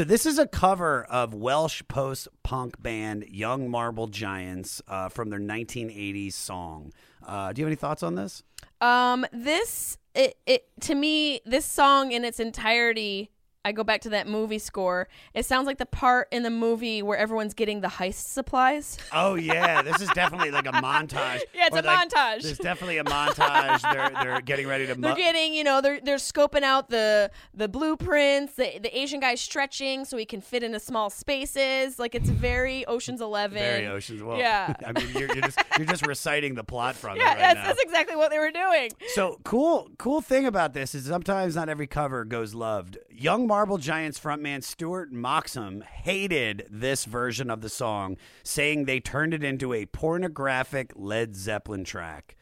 So this is a cover of Welsh post-punk band Young Marble Giants uh, from their 1980s song. Uh, do you have any thoughts on this? um this it, it to me this song in its entirety I go back to that movie score. It sounds like the part in the movie where everyone's getting the heist supplies. Oh yeah, this is definitely like a montage. Yeah, it's Or, a like, montage. There's definitely a montage. they're they're getting ready to. They're getting, you know, they're they're scoping out the the blueprints. The the Asian guy's stretching so he can fit into small spaces. Like it's very Ocean's Eleven. very oceans. Well, yeah. I mean, you're, you're just you're just reciting the plot from Yeah, it right that's, now. that's exactly what they were doing. So cool, cool thing about this is sometimes not every cover goes loved. Young Marble Giants frontman Stuart Moxham hated this version of the song, saying they turned it into a pornographic Led Zeppelin track.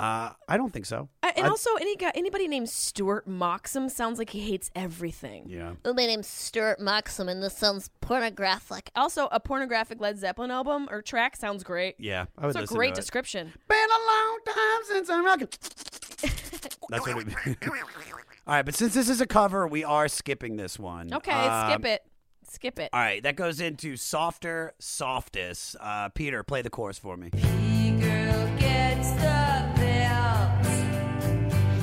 Uh, I don't think so. Uh, and I- also, any guy, anybody named Stuart Moxham sounds like he hates everything. yeah. Oh, my name's Stuart Moxham, and this sounds pornographic. Also, a pornographic Led Zeppelin album or track sounds great. Yeah, I would It's a great to it. description. Been a long time since I'm rocking. That's what we. All right, but since this is a cover, we are skipping this one. Okay, Um, skip it. Skip it. All right, that goes into softer, softest. Uh, Peter, play the chorus for me. Girl gets the belt.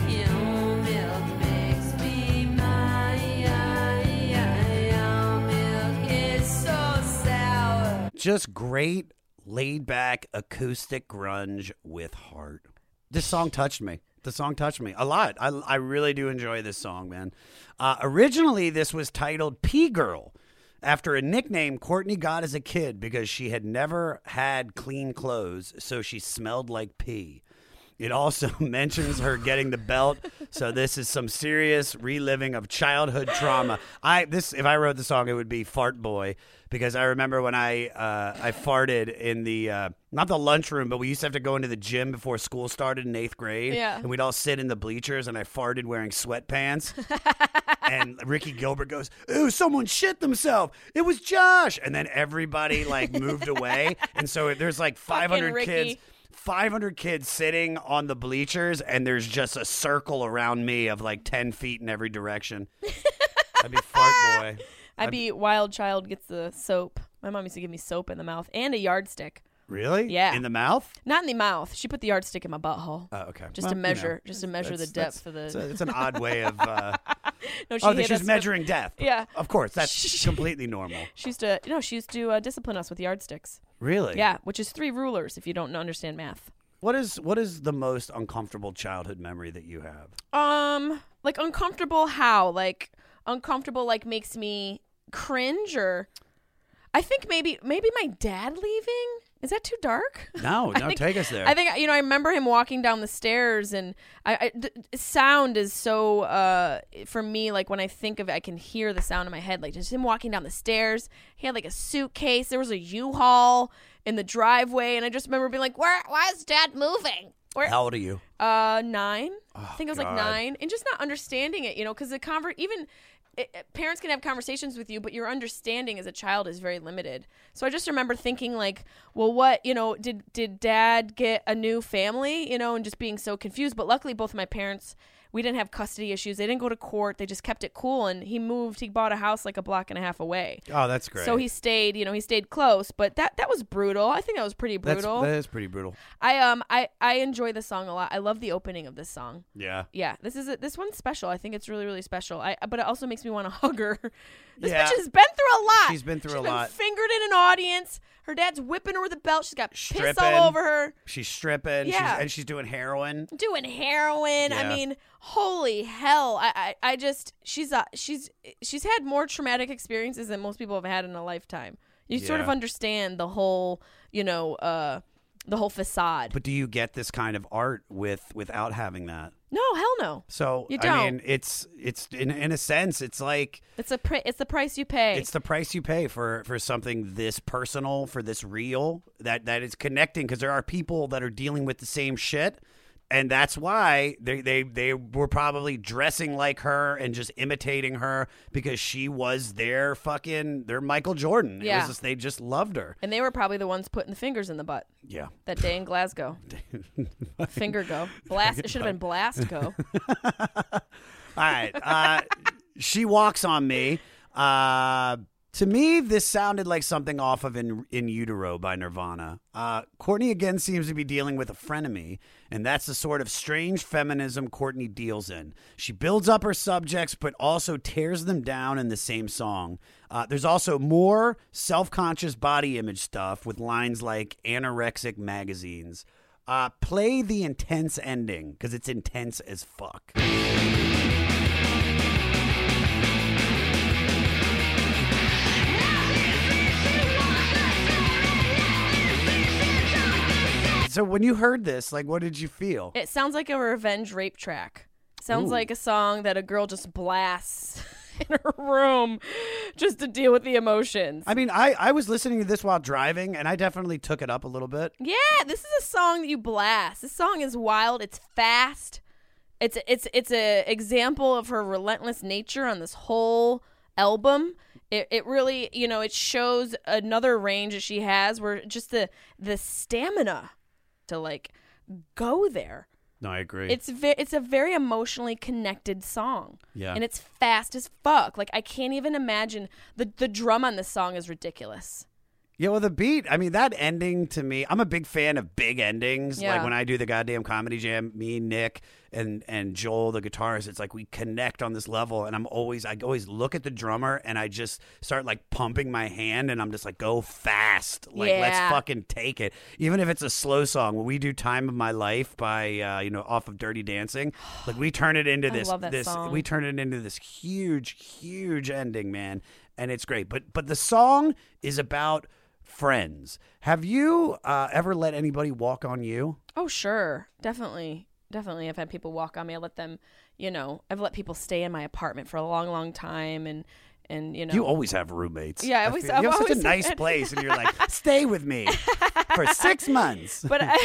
Your milk makes me mine. Your milk is so sour. Just great, laid back acoustic grunge with heart. This song touched me. The song touched me a lot. I, I really do enjoy this song, man. Uh, originally, this was titled P Girl after a nickname Courtney got as a kid because she had never had clean clothes, so she smelled like pee. It also mentions her getting the belt, so this is some serious reliving of childhood trauma. I this if I wrote the song, it would be "Fart Boy" because I remember when I uh, I farted in the uh, not the lunchroom, but we used to have to go into the gym before school started in eighth grade, Yeah. and we'd all sit in the bleachers, and I farted wearing sweatpants. and Ricky Gilbert goes, "Ooh, someone shit themselves. It was Josh." And then everybody like moved away, and so there's like 500 kids. 500 kids sitting on the bleachers, and there's just a circle around me of like 10 feet in every direction. I'd be fart boy. I'd be Wild Child gets the soap. My mom used to give me soap in the mouth and a yardstick. Really? Yeah. In the mouth? Not in the mouth. She put the yardstick in my butthole. Oh, okay. Just Well, to you measure, know, just to measure the depth that's- of the. It's, a- it's an odd way of. Uh, no, she oh, that hit she's us with- measuring death. Yeah. Of course, that's completely normal. She used to, no, she used to uh, discipline us with yardsticks. Really? Yeah, which is three rulers if you don't understand math. What is what is the most uncomfortable childhood memory that you have? Um, like uncomfortable how? Like uncomfortable like makes me cringe or I think maybe maybe my dad leaving. Is that too dark? No, no, think- take us there. I think you know. I remember him walking down the stairs, and I, I sound is so uh for me. Like when I think of it, I can hear the sound in my head. Like just him walking down the stairs. He had like a suitcase. There was a U-Haul in the driveway, and I just remember being like, "Where? Why is Dad moving?" Where? How old are you? Uh, nine. I think I was like nine, and just not understanding it, you know, because the convert even it, parents can have conversations with you, but your understanding as a child is very limited. So I just remember thinking like, well, what you know, did did Dad get a new family, you know, and just being so confused. But luckily, both my parents. We didn't have custody issues. They didn't go to court. They just kept it cool. And he moved. He bought a house like a block and a half away. Oh, that's great. So he stayed. You know, he stayed close. But that that was brutal. I think that was pretty That's, brutal. that is pretty brutal. I um I I enjoy the song a lot. I love the opening of this song. Yeah. Yeah, this is a, this one's special. I think it's really really special. I but it also makes me want to hug her. This Yeah. bitch has been through a lot. She's been through She's a been lot. fingered in an audience. Her dad's whipping her with a belt. She's got piss all over her. She's stripping. Yeah. She's, and she's doing heroin. Doing heroin. I mean, holy hell! I, I, I just she's uh, she's she's had more traumatic experiences than most people have had in a lifetime. You sort of understand the whole, you know, uh, the whole facade. But do you get this kind of art with without having that? no, hell no. So You don't. I mean, it's it's in in a sense, it's like It's a pri- it's the price you pay. it's the price you pay for for something this personal, for this real, that that is connecting. Because there are people that are dealing with the same shit, and that's why they they they were probably dressing like her and just imitating her because she was their fucking their Michael Jordan. It Yeah. was just, they just loved her. and they were probably the ones putting the fingers in the butt Yeah. that day in Glasgow. Finger go. Blast. It should have been blast go. All right. Uh, she walks on me. Uh, to me, this sounded like something off of In, In Utero by Nirvana. Uh, Courtney again seems to be dealing with a frenemy, and that's the sort of strange feminism Courtney deals in. She builds up her subjects, but also tears them down in the same song. Uh, there's also more self conscious body image stuff with lines like anorexic magazines. Uh, play the intense ending because it's intense as fuck. So when you heard this, like, what did you feel? It sounds like a revenge rape track. Sounds Ooh. like a song that a girl just blasts in her room just to deal with the emotions. I mean, I, I was listening to this while driving, and I definitely took it up a little bit. Yeah, this is a song that you blast. This song is wild. It's fast. It's it's it's a example of her relentless nature on this whole album. It it really you know it shows another range that she has where just the the stamina to like go there. No, I agree. It's ve- it's a very emotionally connected song. Yeah. And it's fast as fuck. Like I can't even imagine the the drum on this song is ridiculous. Yeah, well, the beat, I mean, that ending to me, I'm a big fan of big endings. Like when I do the goddamn comedy jam, me, Nick, and and Joel, the guitarist, it's like we connect on this level. And I'm always, I always look at the drummer and I just start like pumping my hand and I'm just like, go fast. Like, let's fucking take it. Even if it's a slow song, when we do Time of My Life by, uh, you know, off of Dirty Dancing, like we turn it into this, this, song. we turn it into this huge, huge ending, man. And it's great. But, but the song is about friends. Have you uh, ever let anybody walk on you? Oh, sure. Definitely. Definitely. I've had people walk on me. I let them, you know, I've let people stay in my apartment for a long, long time. And, and you know, You always have roommates. Yeah, I I always- feel- you have such a nice had- place, and you're like, stay with me for six months. but I,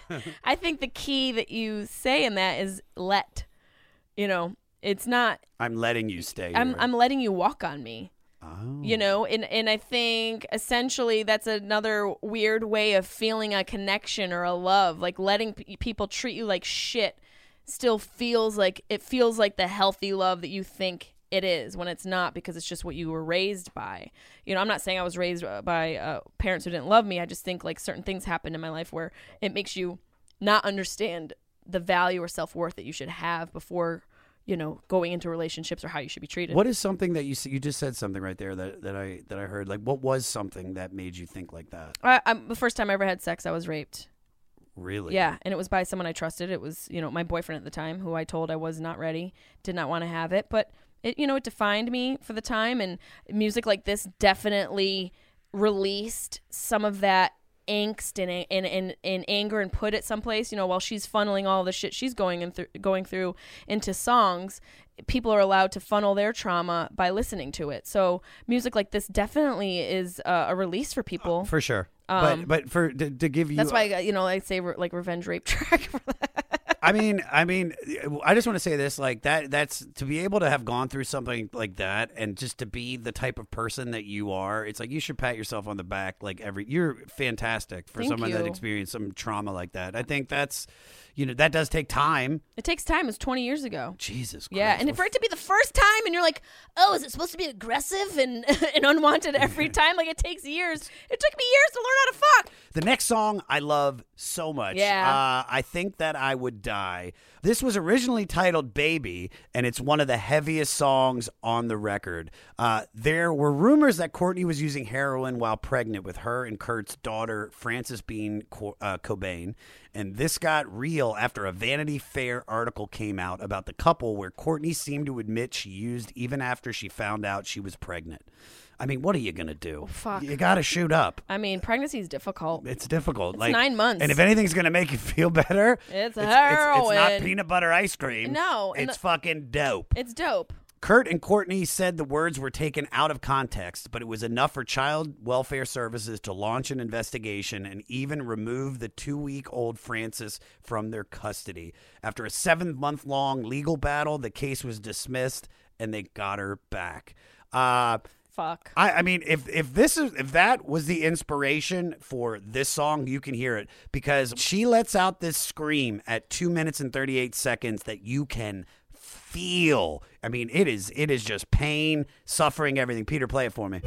I think the key that you say in that is let. You know, it's not, I'm letting you stay. I'm, here. I'm letting you walk on me. Oh. You know, and and I think essentially that's another weird way of feeling a connection or a love, like letting p- people treat you like shit. Still feels like it feels like the healthy love that you think it is when it's not because it's just what you were raised by. You know, I'm not saying I was raised uh, by uh, parents who didn't love me. I just think like certain things happen in my life where it makes you not understand the value or self worth that you should have before you know going into relationships or how you should be treated. What is something that you you just said something right there that, that I that I heard? Like, what was something that made you think like that? I, I'm, the first time I ever had sex, I was raped. Really? Yeah, and it was by someone I trusted. It was, you know, my boyfriend at the time, who I told I was not ready, did not want to have it, but it, you know, it defined me for the time. And music like this definitely released some of that angst and and, and, and anger and put it someplace. You know, while she's funneling all the shit she's going in through going through into songs, people are allowed to funnel their trauma by listening to it. So music like this definitely is uh, a release for people. For sure. Um, but but for to, to give you That's why I you know I say re- like revenge rape track. I mean, I mean, I just want to say this: like that. That's to be able to have gone through something like that, and just to be the type of person that you are. It's like you should pat yourself on the back. Like every, you're fantastic for Thank someone that experienced some trauma like that. I think that's, you know, that does take time. It takes time. It was 20 years ago. Jesus. Christ. Yeah, and for it to be the first time, and you're like, oh, is it supposed to be aggressive and, and unwanted every time? Like, it takes years. It took me years to learn how to fuck. The next song I love so much. Yeah. Uh, I think that I would die. This was originally titled Baby, and it's one of the heaviest songs on the record. Uh, there were rumors that Courtney was using heroin while pregnant with her and Kurt's daughter, Frances Bean Co- uh, Cobain. And this got real after a Vanity Fair article came out about the couple where Courtney seemed to admit she used even after she found out she was pregnant. I mean, what are you going to do? fuck. You got to shoot up. I mean, pregnancy is difficult. It's difficult. It's like nine months. And if anything's gonna make you feel better, It's it's, it's, it's heroin. not peanut butter ice cream. No, it's the- fucking dope. It's dope. Kurt and Courtney said the words were taken out of context, but it was enough for Child Welfare Services to launch an investigation and even remove the two week old Frances from their custody. After a seven month long legal battle, the case was dismissed and they got her back. Uh, Fuck. I, I mean, if if this is if that was the inspiration for this song, you can hear it because she lets out this scream at two minutes and thirty eight seconds that you can feel. I mean, it is it is just pain, suffering, everything. Peter, play it for me.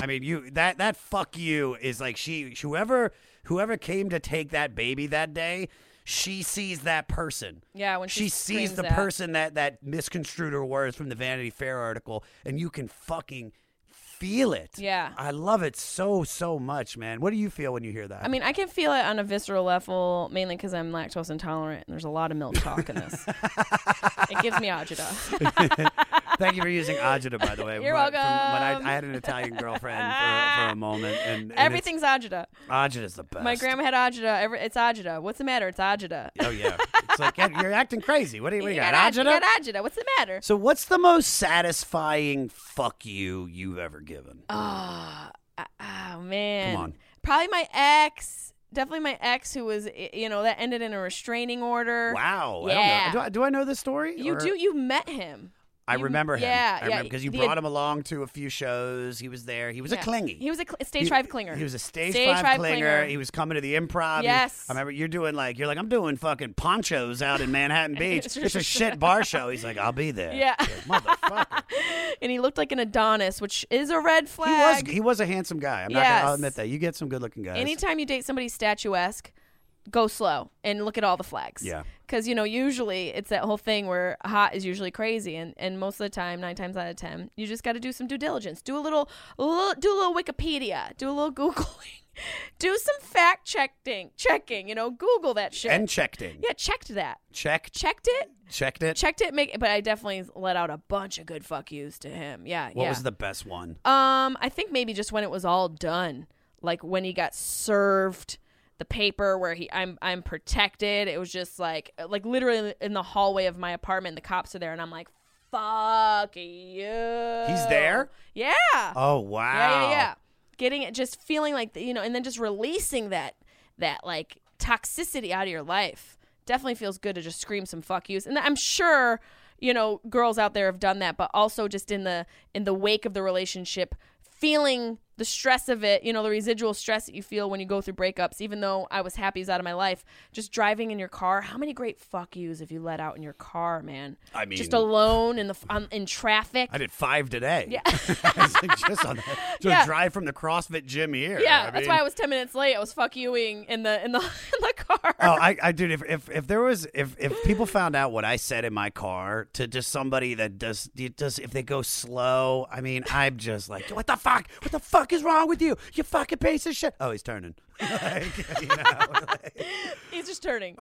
I mean, you that that fuck you is like she whoever whoever came to take that baby that day, she sees that person. Yeah, when she she sees the that. person that that misconstrued her words from the Vanity Fair article, and you can fucking feel it. Yeah. I love it so so much, man. What do you feel when you hear that? I mean, I can feel it on a visceral level, mainly because I'm lactose intolerant and there's a lot of milk talk in this. it gives me agita. Thank you for using agita, by the way. You're But from When I. I had an Italian girlfriend for, for a moment, and, and Everything's agita. agita is the best. My grandma had agita. Every, it's agita. What's the matter? It's agita. Oh yeah, it's like you're acting crazy. What do you, you got? ag- Agita? You got agita. What's the matter? So, what's the most satisfying fuck you you've ever given? Oh, oh man. Come on. Probably my ex. Definitely my ex, who was, you know, that ended in a restraining order. Wow. I don't Yeah. know. Do, I, do I know this story? You Or- do. You met him. I you- remember him. yeah, I yeah, because you the- brought him along to a few shows. He was there. He was a Yeah. clingy. He was a cl- stage He- five clinger. He was a stage, Stage five, five clinger. clinger. He was coming to the improv. He- Yes. I remember you're doing like you're like I'm doing fucking ponchos out in Manhattan Beach. it's a shit bar show. He's like I'll be there. Yeah. Like, Motherfucker. and he looked like an Adonis, which is a red flag. he was he was a handsome guy. I'm not gonna, I'll admit that. You get some good looking guys. Anytime you date somebody statuesque, go slow and look at all the flags. Yeah. Because, you know, usually it's that whole thing where hot is usually crazy. And, and most of the time, nine times out of 10, you just got to do some due diligence. Do a little, little, do a little Wikipedia, do a little Googling, do some fact checking, checking, you know, Google that shit. and checked in. yeah, checked that. Checked. Checked it. Checked it. Checked it. Make, but I definitely let out a bunch of good fuck yous to him. Yeah. What yeah. was the best one? Um, I think maybe just when it was all done, like when he got served the paper where he I'm I'm protected. It was just like like literally in the hallway of my apartment. The cops are there, and I'm like, "Fuck you." He's there? Yeah. Oh wow. Yeah, yeah, yeah. Getting it, just feeling like you know, and then just releasing that that like toxicity out of your life. Definitely feels good to just scream some fuck yous, and I'm sure you know girls out there have done that, but also just in the in the wake of the relationship, feeling the stress of it, you know, the residual stress that you feel when you go through breakups. Even though I was happy he's out of my life, just driving in your car. How many great fuck yous have you let out in your car, man? I mean- just alone in the on, in traffic. I did five today. Yeah. Just on the, just Yeah. drive from the CrossFit gym here. Yeah, I that's why I was ten minutes late. I was fuck youing in the in the in the car. Oh, I, I dude, if, if if there was if if people found out what I said in my car to just somebody that does does if they go slow, I mean, I'm just like, what the fuck? What the fuck is wrong with you? You fucking piece of shit. Oh, he's turning. Like, you know, like- He's just turning.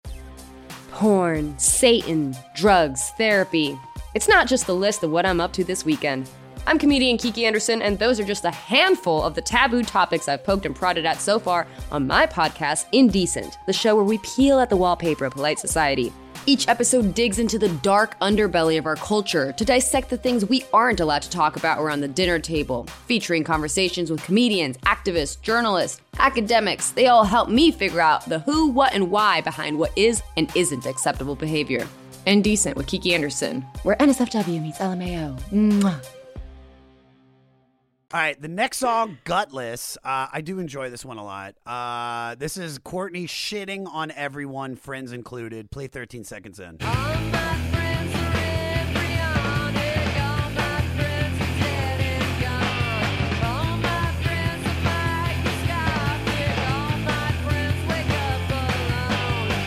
Porn, Satan, drugs, therapy. It's not just the list of what I'm up to this weekend. I'm comedian Kiki Anderson, and those are just a handful of the taboo topics I've poked and prodded at so far on my podcast, Indecent, the show where we peel at the wallpaper of polite society. Each episode digs into the dark underbelly of our culture to dissect the things we aren't allowed to talk about around the dinner table, featuring conversations with comedians, activists, journalists, academics. They all help me figure out the who, what, and why behind what is and isn't acceptable behavior. Indecent with Kiki Anderson, where NSFW meets LMAO. Mwah. All right, the next song, Gutless. Uh, I do enjoy this one a lot. Uh, this is Courtney shitting on everyone, friends included. Play 13 seconds in.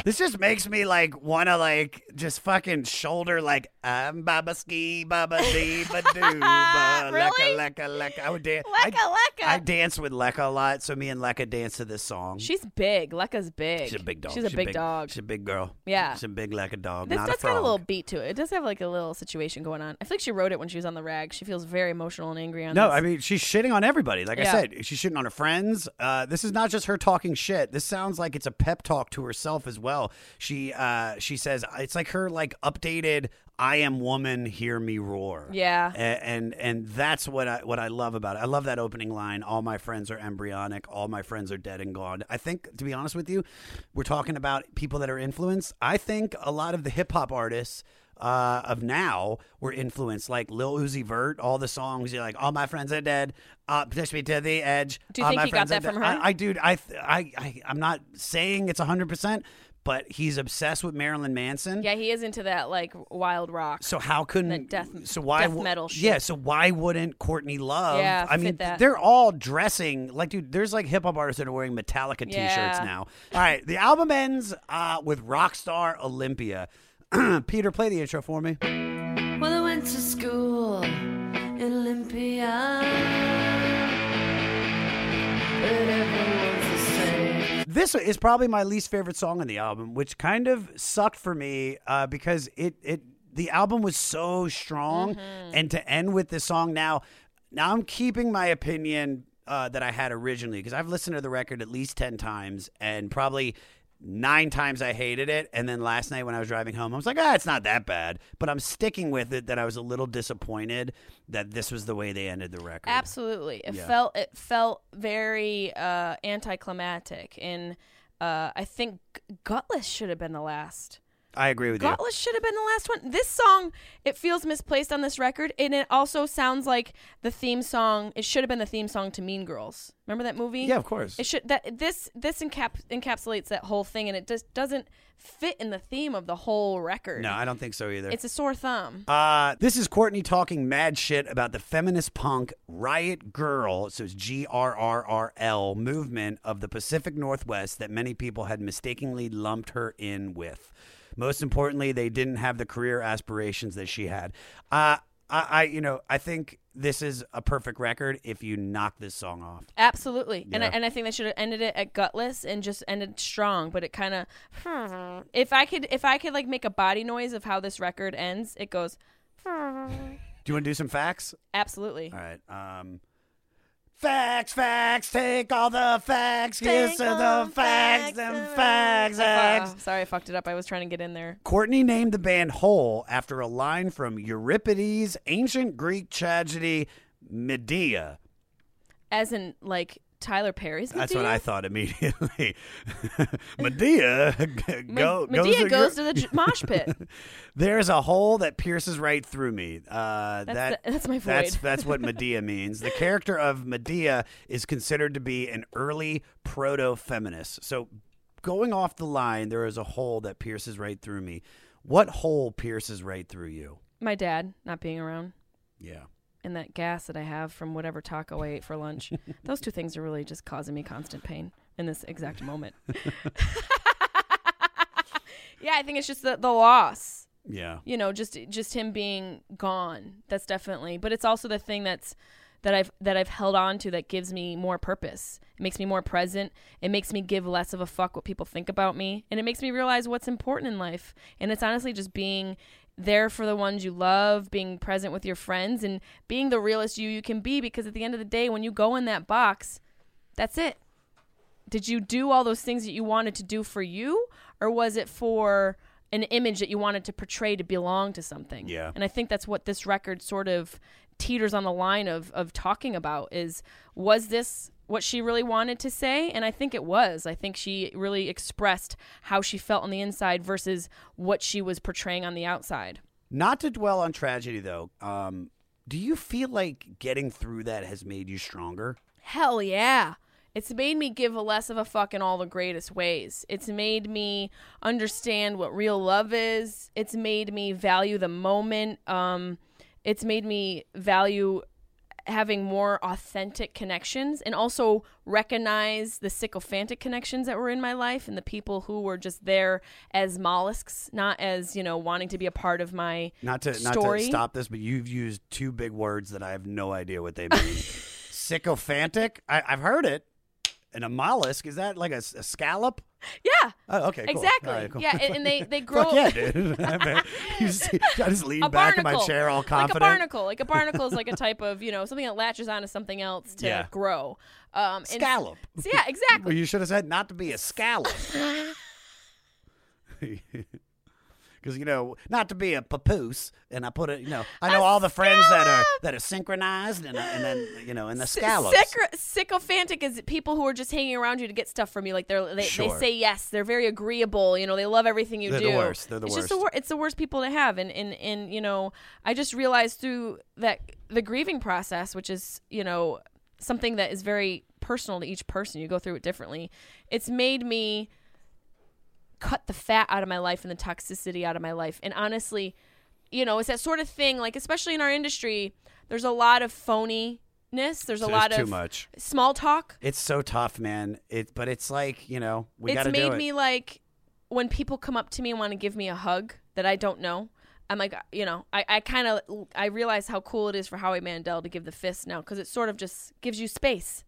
This just makes me like want to like just fucking shoulder like I'm Baba Ski Baba Dee Ba Doo Ba Really? Lecca. I would dance. Lecca, Lecca. I dance with Lecca a lot, so me and Lecca dance to this song. She's big. Lekka's big. She's a big dog. She's a big, dog. She's a big girl. Yeah. She's a big Lecca dog. This not does a got a little beat to it. It does have like a little situation going on. I feel like she wrote it when she was on the rag. She feels very emotional and angry on this. No, this. I mean she's shitting on everybody. Like I Yeah. said, she's shitting on her friends. Uh, this is not just her talking shit. This sounds like it's a pep talk to herself as well. She uh, she says it's like her like updated "I am woman, hear me roar." Yeah. A- and and that's what I what I love about it. I love that opening line. All my friends are embryonic. All my friends are dead and gone. I think, to be honest with you, we're talking about people that are influenced. I think a lot of the hip hop artists uh, of now were influenced, like Lil Uzi Vert. All the songs, you're like, all my friends are dead. Uh, push me to the edge. Do you All think my he got that from her? I, I dude, I, I, I, I'm not saying it's hundred percent, but he's obsessed with Marilyn Manson. yeah, he is into that like wild rock. So how couldn't death- so why death metal shit. Yeah, so why wouldn't Courtney Love? Yeah, I fit mean, that. they're all dressing like dude. There's like hip hop artists that are wearing Metallica T-shirts Yeah. now. All right, the album ends uh, with Rockstar Olympia. Peter, play the intro for me. Well, I went to school in Olympia. This is probably my least favorite song on the album, which kind of sucked for me uh, because it it the album was so strong, Mm-hmm. and to end with this song now, now I'm keeping my opinion uh, that I had originally because I've listened to the record at least ten times, and probably nine times I hated it, and then last night when I was driving home, I was like, ah, it's not that bad, but I'm sticking with it. That I was a little disappointed that this was the way they ended the record. Absolutely. It Yeah. felt it felt very uh, anticlimactic, and uh, I think Gutless should have been the last. I agree with you. Gutless should have been the last one. This song, it feels misplaced on this record, and it also sounds like the theme song. It should have been the theme song to Mean Girls. Remember that movie? Yeah, of course. It should that this this encap, encapsulates that whole thing, and it just doesn't fit in the theme of the whole record. No, I don't think so either. It's a sore thumb. Uh, this is Courtney talking mad shit about the feminist punk Riot Grrrl, so it's G R R R L movement of the Pacific Northwest that many people had mistakenly lumped her in with. Most importantly, they didn't have the career aspirations that she had. Uh, I, I, you know, I think this is a perfect record if you knock this song off. Absolutely, and I, and I think they should have ended it at gutless and just ended strong. But it kind of, if I could, if I could like make a body noise of how this record ends, it goes. Do you want to do some facts? Absolutely. All right. Um, facts, facts, take all the facts, kiss Take of all the facts, them uh, facts, Oh, sorry, I fucked it up. I was trying to get in there. Courtney named the band Hole after a line from Euripides' ancient Greek tragedy Medea. As in, like Tyler Perry's. That's what I thought immediately. Medea go, Medea goes, goes to the mosh pit. There's a hole that pierces right through me. Uh, That's that, the- that's my That's, void. that's what Medea means. The character of Medea is considered to be an early proto feminist. So, going off the line, there is a hole that pierces right through me. What hole pierces right through you? My dad not being around. Yeah. And that gas that I have from whatever taco I ate for lunch. Those two things are really just causing me constant pain in this exact moment. yeah, I think it's just the, the loss. Yeah. You know, just just him being gone. That's definitely. But it's also the thing that's that I've that I've held on to that gives me more purpose. It makes me more present. It makes me give less of a fuck what people think about me, and it makes me realize what's important in life. And it's honestly just being there for the ones you love, being present with your friends, and being the realest you you can be. Because at the end of the day, when you go in that box, that's it. Did you do all those things that you wanted to do for you, or was it for an image that you wanted to portray to belong to something? Yeah. And I think that's what this record sort of teeters on the line of of talking about is was this what she really wanted to say and I think it was. I think she really expressed how she felt on the inside versus what she was portraying on the outside. Not to dwell on tragedy, though, um, do you feel like getting through that has made you stronger? Hell yeah. It's made me give a less of a fuck in all the greatest ways. It's made me understand what real love is. It's made me value the moment. Um, it's made me value having more authentic connections and also recognize the sycophantic connections that were in my life and the people who were just there as mollusks, not as, you know, wanting to be a part of my Not to story. not to stop this, but you've used two big words that I have no idea what they mean. Sycophantic. I, I've heard it. And a mollusk is that like a scallop? Yeah. Oh, okay. Cool. Exactly. Right, cool. Yeah, and, and they they grow Fuck yeah, dude. You just, I just lean a back in my chair all confident. Like a barnacle. Like a barnacle is like a type of, you know, something that latches onto something else to Yeah. grow. Um, Scallop. So, yeah, exactly. Well, you should have said not to be a scallop. Because you know, not to be a papoose, and I put it. You know, I know all the friends that are that are synchronized, and, and then you know, and the scallops. Syc- sycophantic is people who are just hanging around you to get stuff from you. Like they're they, Sure. they say yes. They're very agreeable. You know, they love everything you They're do. the worst. They're the it's just the worst. wor- It's the worst people to have. And and and you know, I just realized through that the grieving process, which is you know something that is very personal to each person. You go through it differently. It's made me cut the fat out of my life and the toxicity out of my life. And honestly, you know, it's that sort of thing. Like especially in our industry, there's a lot of phoniness. There's a There's lot too of much. small talk. It's so tough, man. It, but it's like you know, we it's got to do made it. me like when people come up to me and want to give me a hug that I don't know. I'm like, you know, I, I kind of I realize how cool it is for Howie Mandel to give the fist now because it sort of just gives you space.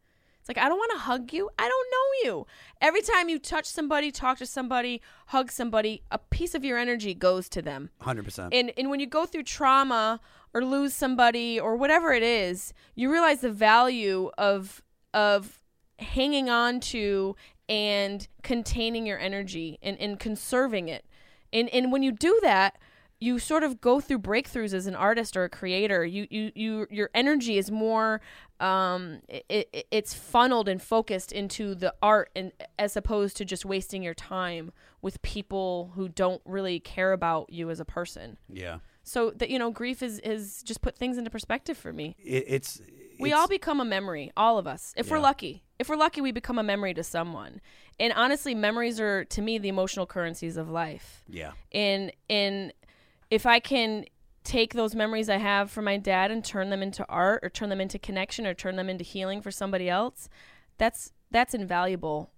It's like I don't want to hug you. I don't know you. Every time you touch somebody, talk to somebody, hug somebody, a piece of your energy goes to them. 100%. And and when you go through trauma or lose somebody or whatever it is, you realize the value of of hanging on to and containing your energy and, and conserving it. And and when you do that, you sort of go through breakthroughs as an artist or a creator. You you, you your energy is more um it, it, it's funneled and focused into the art and as opposed to just wasting your time with people who don't really care about you as a person. yeah. So that you know, grief is is just put things into perspective for me. It, it's We it's- all become a memory, all of us. If we're lucky. If we're lucky, we become a memory to someone. And honestly, memories are to me the emotional currencies of life. Yeah. And and if I can take those memories I have from my dad and turn them into art or turn them into connection or turn them into healing for somebody else, that's that's invaluable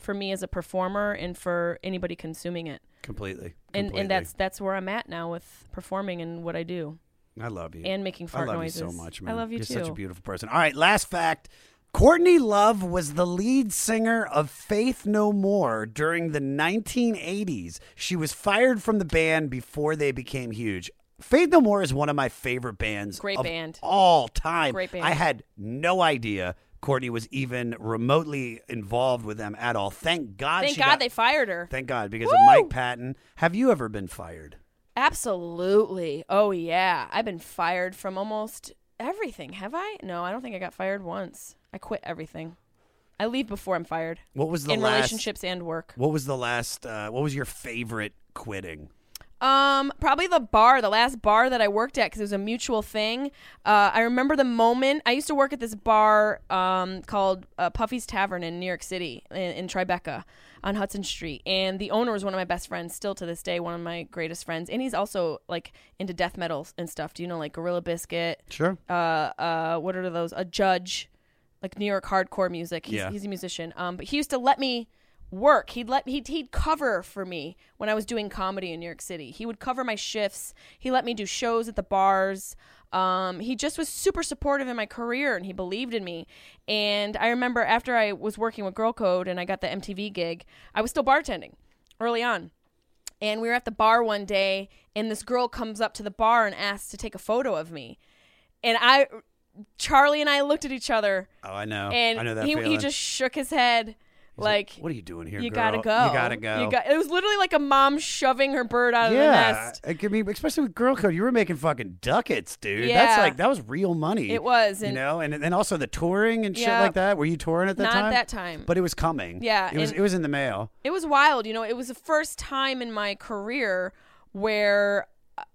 for me as a performer and for anybody consuming it. Completely. And Completely. and that's that's where I'm at now with performing and what I do. I love you. and making fart I love noises. you so much, man. I love you too. You're too. such a beautiful person. All right, last fact. Courtney Love was the lead singer of Faith No More during the 1980s. She was fired from the band before they became huge. Faith No More is one of my favorite bands Great of band. all time. Great band. I had no idea Courtney was even remotely involved with them at all. Thank God Thank God got- they fired her. Thank God because Woo! of Mike Patton. Have you ever been fired? Absolutely. Oh yeah. I've been fired from almost everything. Have I? No, I don't think I got fired once. I quit everything. I leave before I'm fired. What was the in last relationships and work? What was the last uh, what was your favorite quitting? Um, probably the bar, the last bar that I worked at, because it was a mutual thing. Uh, I remember the moment I used to work at this bar um, called uh, Puffy's Tavern in New York City, in, in Tribeca, on Hudson Street, and the owner was one of my best friends, still to this day, one of my greatest friends, and he's also like into death metal and stuff. Do you know like Gorilla Biscuit? Sure. Uh, uh, what are those? A Judge, like New York hardcore music. He's, Yeah. he's a musician. Um, but he used to let me work. He'd let he'd, he'd cover for me when I was doing comedy in New York City. He would cover my shifts. He let me do shows at the bars. Um, he just was super supportive in my career and he believed in me. And I remember after I was working with Girl Code and I got the MTV gig, I was still bartending early on. And we were at the bar one day and this girl comes up to the bar and asks to take a photo of me. And I Charlie and I looked at each other Oh, I know. and I know that he, he just shook his head like, what are you doing here? you girl? gotta go You gotta go. You got, it was literally like a mom shoving her bird out of the yeah, nest I mean, especially with girl code, you were making fucking ducats, dude. Yeah. That's like that was real money. It was, you know, and and also the touring and shit like that. Were you touring at that Not time? at that time. but it was coming. Yeah, it was. It was in the mail. it was wild you know it was the first time in my career where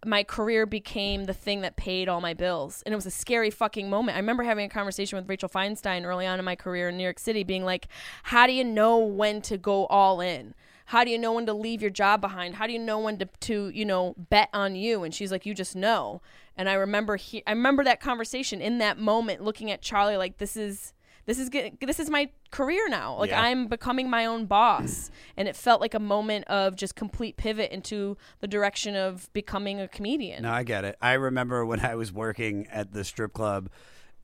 my career became the thing that paid all my bills. And it was a scary fucking moment. I remember having a conversation with rachel feinstein early on in my career in new york city being like how do you know when to go all in? How do you know when to leave your job behind? How do you know when to, to you know bet on you? And she's like you just know. And i remember he, i remember that conversation in that moment looking at charlie like this is this is good this is my career now like Yeah. i'm becoming my own boss and it felt like a moment of just complete pivot into the direction of becoming a comedian No, I get it. I remember when I was working at the strip club,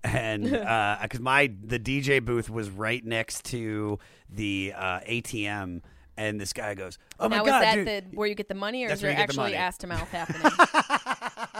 and because my the DJ booth was right next to the uh, ATM, and this guy goes, "Oh my now god, is that dude!" the where you get the money or is where there you get the actually ass to mouth happening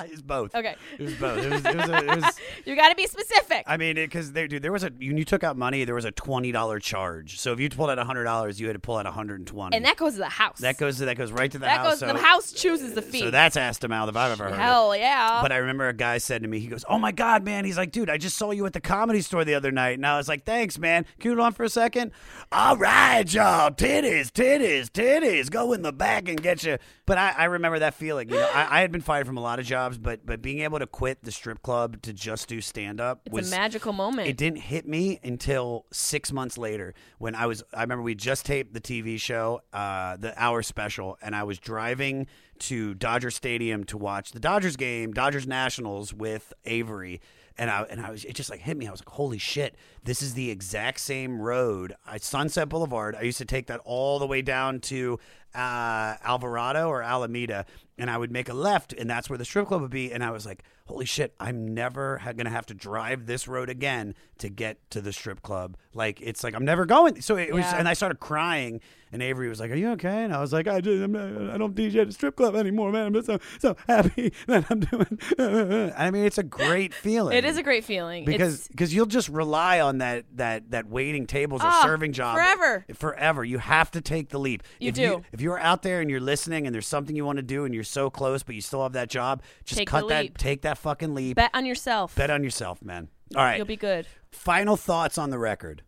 it's both. Okay. it was both. It was. It was, a, it was you got to be specific I mean, because there, dude, there was a when you took out money, there was a twenty dollar charge. So if you pulled out hundred dollars, you had to pull out one hundred and twenty. and that goes to the house that goes to, that goes right to the that house. goes so, the house chooses the fee So that's ass to mouth if I've ever heard. it. hell yeah But I remember a guy said to me, he goes, "Oh my god, man!" He's like, "Dude, I just saw you at the comedy store the other night." And I was like, "Thanks, man. Can you on for a second? All right, y'all. Titties, titties, titties. Go in the back and get you. But I, I remember that feeling. You know, I, I had been fired from a lot of jobs, but but being able to quit the strip club to just do stand up it's was a magical moment it didn't hit me until six months later when I was. I remember we just taped the TV show, uh, the hour special, and I was driving to Dodger Stadium to watch the Dodgers game, Dodgers Nationals with Avery. And I and I was it just like hit me. I was like, holy shit, this is the exact same road. I Sunset Boulevard. I used to take that all the way down to uh, Alvarado or Alameda, and I would make a left, and that's where the strip club would be. And I was like, holy shit, I'm never ha- gonna have to drive this road again to get to the strip club. Like it's like I'm never going. So it was, Yeah. and I started crying. And Avery was like, "Are you okay?" And I was like, "I just, I'm not, I don't DJ at the strip club anymore, man. I'm just so so happy that I'm doing." I mean, it's a great feeling. It is a great feeling because It's- because you'll just rely on that that that waiting tables or Ah, serving job forever. forever. You have to take the leap. You if do. You, if you're out there and you're listening and there's something you want to do and you're so close but you still have that job, just Take cut that. leap. Take that fucking leap. bet on yourself. Bet on yourself, man. All right. You'll be good. Final thoughts on the record.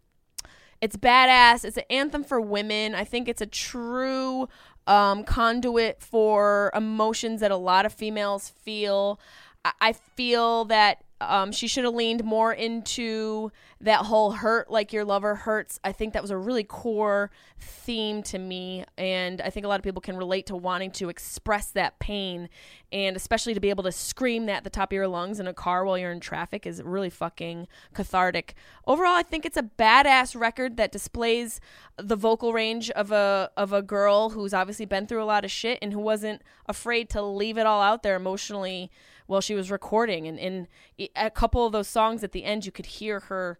It's badass. It's an anthem for women. I think it's a true um, conduit for emotions that a lot of females feel. I, I feel that um, she should have leaned more into that whole hurt like your lover hurts. I think that was a really core theme to me. And I think a lot of people can relate to wanting to express that pain. And especially to be able to scream that at the top of your lungs in a car while you're in traffic is really fucking cathartic. Overall, I think it's a badass record that displays the vocal range of a of a girl who's obviously been through a lot of shit and who wasn't afraid to leave it all out there emotionally while she was recording. And in a couple of those songs at the end, you could hear her.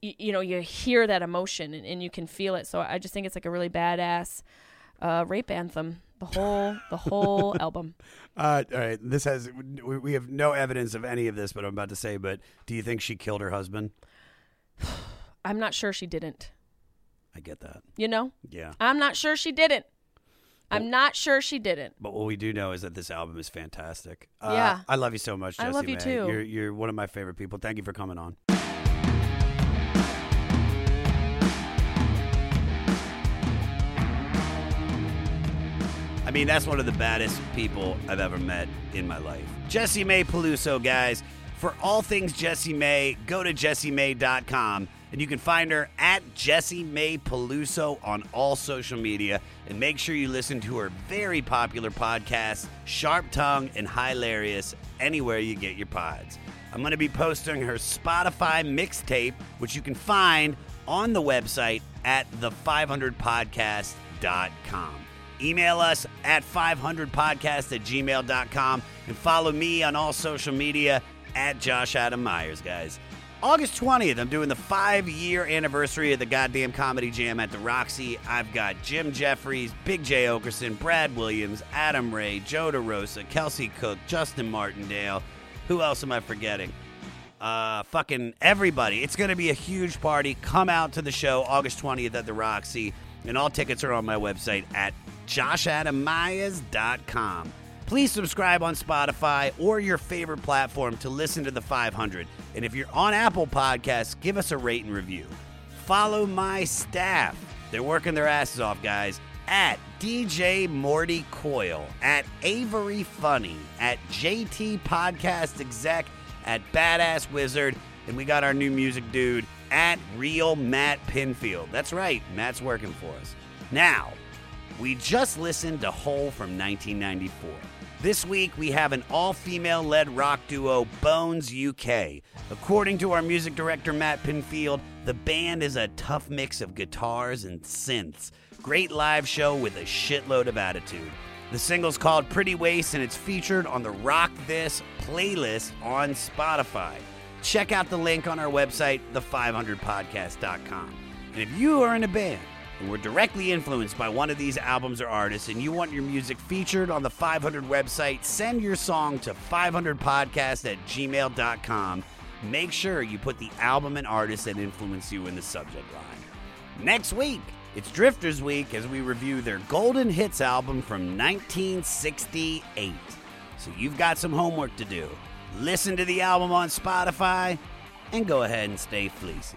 You, you know, you hear that emotion and, and you can feel it. So I just think it's like a really badass uh, rape anthem. The whole the whole album. Uh, all right. This has we, we have no evidence of any of this, but I'm about to say. But do you think she killed her husband? I'm not sure she didn't. I get that. You know? Yeah. I'm not sure she didn't. I'm not sure she didn't. But what we do know is that this album is fantastic. Uh, Yeah. I love you so much, Jesse. I love you May. too. You're, you're one of my favorite people. Thank you for coming on. I mean, that's one of the baddest people I've ever met in my life. JessiMae Peluso, guys. For all things JessiMae, go to jessiemay.com and you can find her at JessiMae Peluso on all social media. And make sure you listen to her very popular podcast, Sharp Tongue and Hilarious, anywhere you get your pods. I'm going to be posting her Spotify mixtape, which you can find on the website at the500podcast.com. Email us at 500podcast at gmail.com and follow me on all social media at Josh Adam Meyers, guys. August 20th, I'm doing the five year anniversary of the goddamn Comedy Jam at the Roxy. I've got Jim Jeffries, Big Jay Oakerson, Brad Williams, Adam Ray, Joe DeRosa, Kelsey Cook, Justin Martindale. Who else am I forgetting? uh, fucking everybody. It's going to be a huge party. Come out to the show August 20th at the Roxy. And all tickets are on my website at joshadammeyers.com. Please subscribe on Spotify or your favorite platform to listen to the 500. And if you're on Apple Podcasts, give us a rate and review. Follow my staff. They're working their asses off, guys. At DJ Morty Coyle, at Avery Funny, at JT Podcast Exec, at Badass Wizard, and we got our new music dude at Real Matt Pinfield. That's right, Matt's working for us. Now, we just listened to Hole from 1994. This week, we have an all female led rock duo, Bones UK. According to our music director, Matt Pinfield, the band is a tough mix of guitars and synths. Great live show with a shitload of attitude. The single's called Pretty Waste and it's featured on the Rock This playlist on Spotify. Check out the link on our website, the500podcast.com. And if you are in a band and were directly influenced by one of these albums or artists and you want your music featured on the 500 website, send your song to 500podcast at gmail.com. Make sure you put the album and artist that influenced you in the subject line. Next week, it's Drifters Week as we review their Golden Hits album from 1968. So you've got some homework to do. Listen to the album on Spotify and go ahead and stay fleecy.